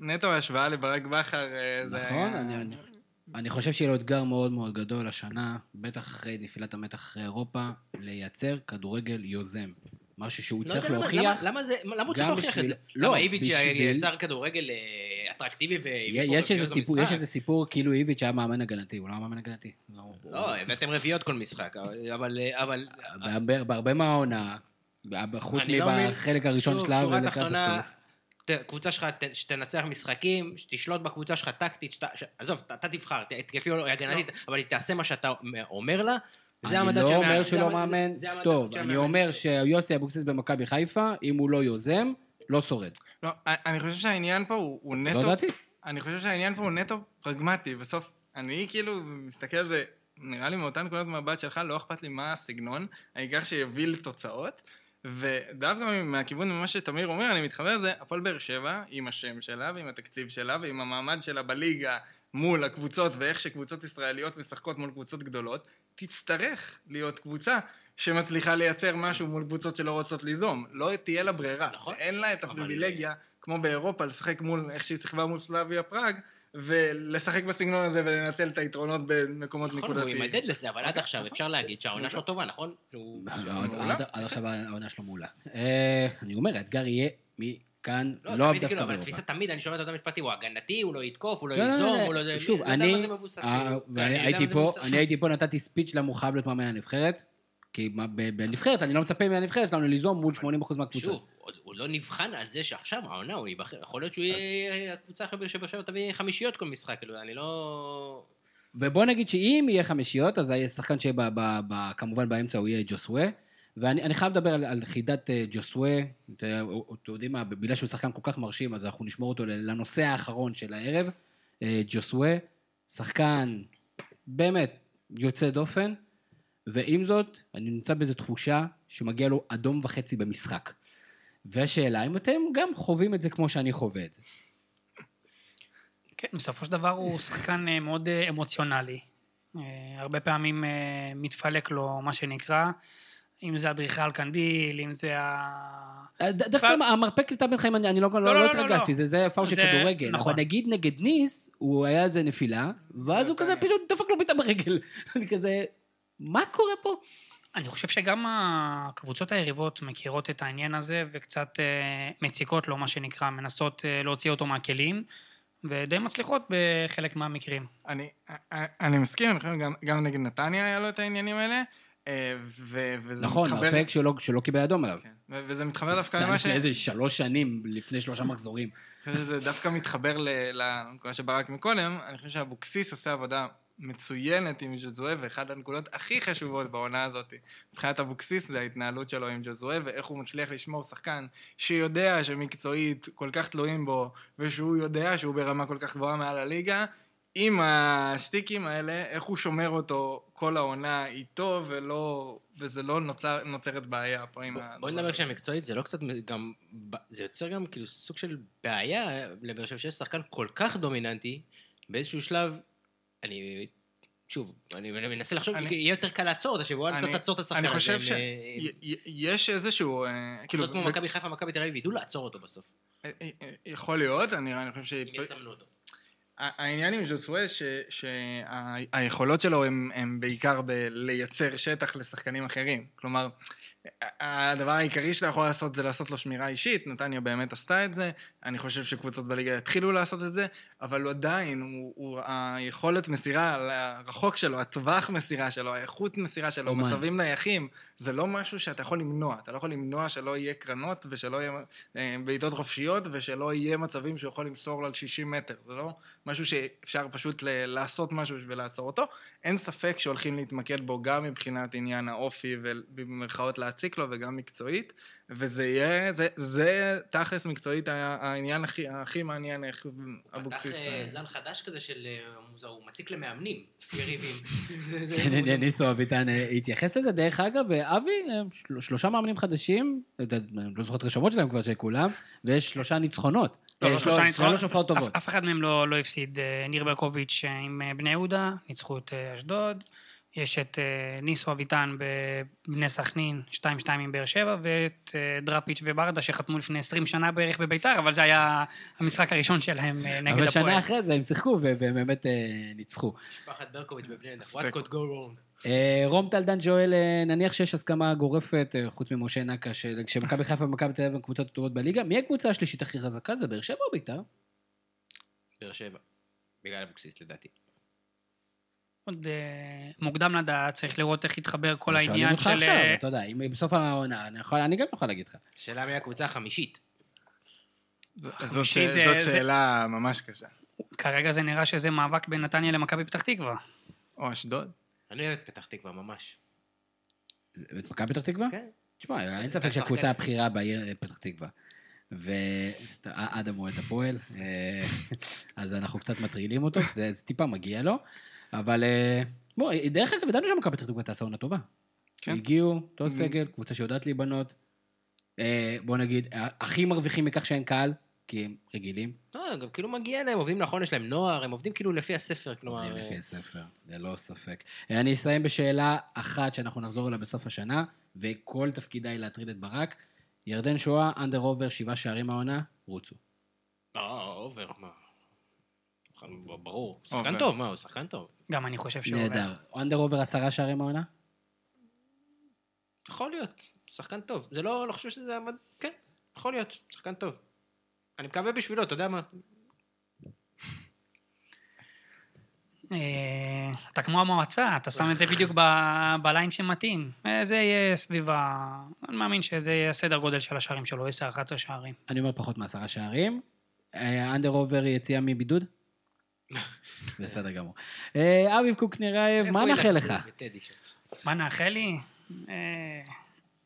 נטו ההשוואה לברק בכר אה, זה... נכון, אני- אני- אני חושב שיהיה לו אתגר מאוד מאוד גדול השנה, בטח אחרי נפילת המתח אחרי אירופה, לייצר כדורגל יוזם. משהו שהוא לא צריך להוכיח. למה- למה זה, למה הוא צריך להוכיח את זה? בשביל- לא, למה איביץ' בשביל- יצר כדורגל אה, אטרקטיבי ו... יש איזה סיפור, יש איזה סיפור כאילו איביץ' היה מאמן הגנתי, הוא לא היה מאמן הגנתי. לא, לא, הבאתם רביעיות כל משחק, אבל... אבל... בהרבה- בהרבה מהעונה, חוץ לא. מבחלק הראשון שלה ולקראת הסוף. קבוצה שלך שתנצח משחקים, שתשלוט בקבוצה שלך טקטית, שת- ש- עזוב, אתה- אתה תבחר, התקפי או הגנתית, אבל היא תעשה מה שאתה אומר לה. זה אני המדד לא של אומר מאמן- שהוא זה לא מאמן זה המדד טוב, אני אומר. שיוסי אבוקסיס במכבי חיפה, אם הוא לא יוזם, לא שורד. לא, אני חושב שהעניין פה הוא הוא נטו... לא דעתי. אני חושב שהעניין פה הוא נטו פרגמטי. בסוף, אני כאילו מסתכל על זה, נראה לי מאותה נקודת מבט שלך, לא אכפת לי מה הסגנון, העיקר שיביא לתוצאות. ודווקא מהכיוון ממה שתמיר אומר, אני מתחבר לזה, הפועל באר שבע, עם השם שלה ועם התקציב שלה ועם המעמד שלה בליגה מול הקבוצות ואיך שקבוצות ישראליות משחקות מול קבוצות גדולות, תצטרך להיות קבוצה שמצליחה לייצר משהו מול קבוצות שלא רוצות ליזום. לא תהיה לה ברירה. נכון. אין לה את אבל- הפריבילגיה, כמו באירופה, לשחק מול איך שהיא שיחקה מול סלאביה פראג, ולשחק בסגנון הזה ולנצל את היתרונות במקומות נכון, הוא נקודתיים. יימדד לזה, אבל עד עכשיו אפשר להגיד שהעונה שלו טובה, נכון? שהוא- עד- עכשיו העונה שלו מעולה. אה, אני אומר, האתגר יהיה מכאן, לא, לא דווקא כאילו, אבל באירופה. התפיסה תמיד, אני שומע את אותם משפטים, הוא הגנתי, הוא לא יתקוף, הוא לא לא, לא, ייזום, לא, הוא לא... שוב, לא יודע אני, מבוסס, אה, כאילו. אני הייתי פה, מבוסס, אני נו. הייתי פה, נתתי ספיץ' למה הוא חייב להיות מאמן הנבחרת, כי בנבחרת, אני לא מצפה מהנבחרת שלנו ליזום מול 80% מהקבוצה. שוב, עוד- לא נבחן על זה שעכשיו העונה הוא ייבחר, יכול להיות שהוא יהיה הקבוצה הכי שבאר שבע תביא חמישיות כל משחק, כאילו, אני לא... ובוא נגיד שאם יהיה חמישיות, אז השחקן שיהיה ב- ב- ב- כמובן באמצע הוא יהיה ג'וסווה. ואני אני חייב לדבר על, על חידת אה, ג'וסווה. אתם יודעים מה, בגלל שהוא שחקן כל כך מרשים, אז אנחנו נשמור אותו לנושא האחרון של הערב. אה, ג'וסווה, שחקן באמת יוצא דופן, ועם זאת, אני נמצא באיזו תחושה שמגיע לו אדום וחצי במשחק. והשאלה אם אתם גם חווים את זה כמו שאני חווה את זה. כן, בסופו של דבר הוא שחקן אה, מאוד אה, אמוציונלי. אה, הרבה פעמים מתפלק לו, מה שנקרא, אם זה אדריכל קנדיל, אם זה ה... דווקא. המרפק לטל בן חיים, אני לא לא- לא, לא התרגשתי. זה- זה פאול של כדורגל. נכון. אבל נגיד נגד ניס, הוא היה איזה נפילה, ואז הוא כזה פתאום דפק לו בעיטה ברגל. אני כזה, מה קורה פה? אני חושב שגם הקבוצות היריבות מכירות את העניין הזה וקצת אה, מציקות לו, מה שנקרא, מנסות אה, להוציא אותו מהכלים, ודי מצליחות בחלק מהמקרים. אני, אני מסכים, אני חושב גם, גם נגד נתניה היה לו את העניינים האלה, אה, ו, וזה נכון, מתחבר... מרפק שלא שלא קיבל אדום עליו. כן, ו- וזה מתחבר דווקא זה למה ש... לפני איזה שלוש שנים, לפני שלושה מחזורים. אני חושב שזה דווקא מתחבר ל- לנקודה שברק מקודם, אני חושב שאבוקסיס עושה עבודה מצוינת עם ג'וזואה, ואחת הנקודות הכי חשובות בעונה הזאת, מבחינת אבוקסיס, זה ההתנהלות שלו עם ג'וזואה, ואיך הוא מצליח לשמור שחקן שיודע שמקצועית כל כך תלויים בו, ושהוא יודע שהוא ברמה כל כך גבוהה מעל הליגה, עם השטיקים האלה, איך הוא שומר אותו כל העונה איתו, ולא, וזה לא נוצר, נוצרת בעיה פה עם ה... בוא נדבר שמקצועית זה לא קצת גם, זה יוצר גם כאילו סוג של בעיה לבאר שבע שיש שחקן כל כך דומיננטי, באיזשהו שלב, אני, שוב, אני מנסה לחשוב, אני- יהיה יותר קל לעצור אותה, שבוא אני- לעצור את השחקן אני הזה. חושב הם, אה, שיש איזשהו, אה, כאילו, כמו מכבי חיפה, מכבי תל אביב, ידעו לעצור אותו בסוף, אה, אה, יכול להיות, אני אני חושב ש... אם יסמנו אותו. העניין עם ז'וסווה, שהיכולות שלו הם, הם בעיקר בלייצר שטח לשחקנים אחרים. כלומר, הדבר העיקרי שאתה יכול לעשות זה לעשות לו שמירה אישית, נתניה באמת עשתה את זה, אני חושב שקבוצות בליגה יתחילו לעשות את זה, אבל הוא עדיין, הוא, הוא, היכולת מסירה הרחוק שלו, הטווח מסירה שלו, האיכות מסירה שלו, אומן. מצבים נייחים, זה לא משהו שאתה יכול למנוע. אתה לא יכול למנוע שלא יהיה קרנות ושלא יהיה אה, בעיטות חופשיות ושלא יהיה מצבים שהוא יכול למסור על 60 מטר. זה לא משהו שאפשר פשוט ל- לעשות משהו בשביל לעצור אותו. אין ספק שהולכים להתמקד בו גם מבחינת עניין האופי ובמרכאות להציק לו וגם מקצועית, וזה יהיה, זה, זה תכלס מקצועית העניין הכי, הכי מעניין איך אבוקסיס... פתח אה, זן חדש כזה של אה, מוזר, הוא מציק למאמנים, יריבים. כן. ניסו אביטן אה, התייחס לזה. דרך אגב, אבי, של- שלושה מאמנים חדשים, לא אני לא זוכר את הרשומות שלהם כבר של כולם, ויש שלושה ניצחונות. לא, לא, של- שלושה שלוש ניצחונות. הופעות טובות. אף- אחד מהם לא לא הפסיד. אה, ניר ברקוביץ' אה, עם אה, בני יהודה, ניצחו את אשדוד. יש את ניסו אביטן בבני סכנין, 2-2 עם באר שבע, ואת דראפיץ' וברדה שחתמו לפני 20 שנה בערך בביתר, אבל זה היה המשחק הראשון שלהם נגד אבל הפועל. שנה אחרי זה הם שיחקו והם באמת ניצחו. משפחת ברקוביץ' בבני יהודה. What could go wrong? אה, רום טלדן שואל, אה, נניח שיש הסכמה גורפת, אה, חוץ ממשה נקה, כשמכבי חיפה ומכבי תל אביב הן קבוצות טובות בליגה, מי הקבוצה השלישית הכי חזקה? זה באר שבע או בית"ר? באר שבע. בגלל אבוקסיס לדעתי. עוד מוקדם לדעת, צריך לראות איך יתחבר כל שואלים העניין אותך של... עכשיו, אתה יודע, אם בסוף העונה, אני גם יכול להגיד לך. השאלה מי הקבוצה החמישית. זאת, שאלה ממש קשה. כרגע זה נראה שזה מאבק בין נתניה למכבי פתח תקווה. או אשדוד. אני אוהב את פתח תקווה ממש. את מכבי פתח תקווה? כן. תשמע, אין ספק. שהקבוצה הבכירה בעיר אה, פתח תקווה. ואדם אוהד הפועל, אה, אז אנחנו קצת מטרילים אותו, זה טיפה מגיע לו, אבל אה, בוא, דרך אגב, ידענו שמכבי פתח תקווה תעשה עונה טובה. כן. הגיעו, אותו סגל, קבוצה שיודעת להיבנות. אה, בוא נגיד, הכי מרוויחים מכך שאין קהל, כי הם רגילים. לא, גם כאילו מגיע להם, עובדים נכון, יש להם נוער, הם עובדים כאילו לפי הספר, עובדים כלומר... לפי הספר, ללא ספק. אה, אני אסיים בשאלה אחת שאנחנו נחזור אליה בסוף השנה, וכל תפקידה היא להטריד את ברק. ירדן שואה, אנדר עובר, שבעה שערים העונה, רוצו. אה, אובר, מה? ברור. שחקן. טוב, מה, הוא שחקן טוב. גם אני חושב שהוא... נהדר. אנדר עובר עשרה שערים העונה? יכול להיות, שחקן טוב. זה לא, לא חושב שזה... כן, יכול להיות, שחקן טוב. אני מקווה בשבילו, אתה יודע מה? אה, אתה כמו המועצה, אתה שם את זה בדיוק בליין שמתאים. אה, זה יהיה סביב ה... אני מאמין שזה יהיה סדר גודל של השערים שלו, 10-11 שערים. אני אומר פחות מעשרה שערים. אה, אנדר עובר יציאה מבידוד? בסדר גמור. אה, אבי קוקנרייב, מה נאחל? לך? מה נאחל לי? אה,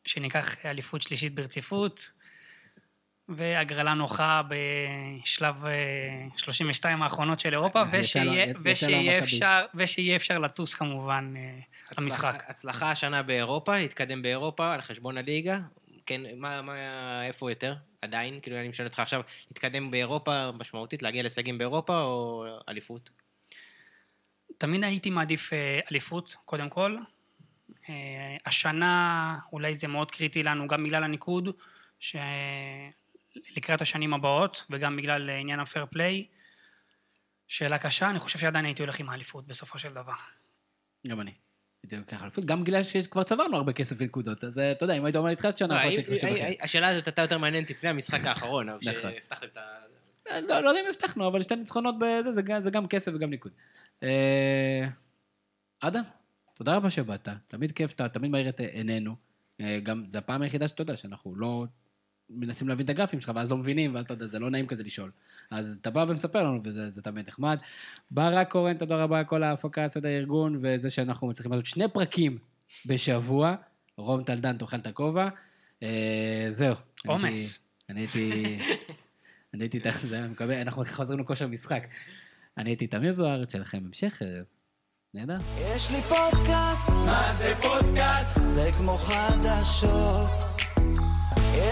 שניקח אליפות שלישית ברציפות, והגרלה נוחה בשלב אה, 32 האחרונות של אירופה, ושיהיה-. אפשר- ושיהיה אפשר לטוס כמובן אה, למשחק. הצלחה- השנה באירופה, להתקדם באירופה על חשבון הליגה. כן, מה, מה, איפה יותר? עדיין, כאילו אני משאל אותך עכשיו, להתקדם באירופה משמעותית, להגיע להישגים באירופה או אליפות? תמיד הייתי מעדיף אה, אליפות, קודם כל. אה, השנה אולי זה מאוד קריטי לנו, גם בגלל הניקוד, שלקראת השנים הבאות, וגם בגלל עניין הפייר פליי. שאלה קשה, אני חושב שעדיין הייתי הולך עם האליפות בסופו של דבר. גם אני. גם בגלל שכבר צברנו הרבה כסף ונקודות, אז אה, אתה יודע, אם היית אומר לי תחילת שנה, לא, השאלה הזאת הייתה יותר מעניינת לפני המשחק האחרון, נכון. שהבטחתם את ה... אה, לא לא יודע אם הבטחנו, אבל שתי ניצחונות בזה, זה גם- זה גם כסף וגם ניקוד. אה, אדם, תודה רבה שבאת, תמיד כיף, אתה תמיד מאיר את עינינו. גם, זו הפעם היחידה שאתה יודע, שאנחנו לא מנסים להבין את הגרפים שלך, ואז לא מבינים, ואז אתה יודע, זה לא נעים כזה לשאול. אז אתה בא ומספר לנו, וזה זה תמיד נחמד. ברק קורן, תודה רבה על כל ההפקה, סדר הארגון, וזה שאנחנו מצליחים לעשות שני פרקים בשבוע. רום טלדן, תאכל את הכובע. אה, זהו. אני עומס. הייתי- אני הייתי... אני הייתי זה היה מקווה, אנחנו חוזרים לכושר משחק. אני הייתי תמיר זוהר, שיהיה לכם המשך ערב. נהדר. יש לי פודקאסט, מה זה פודקאסט? זה כמו חדשות.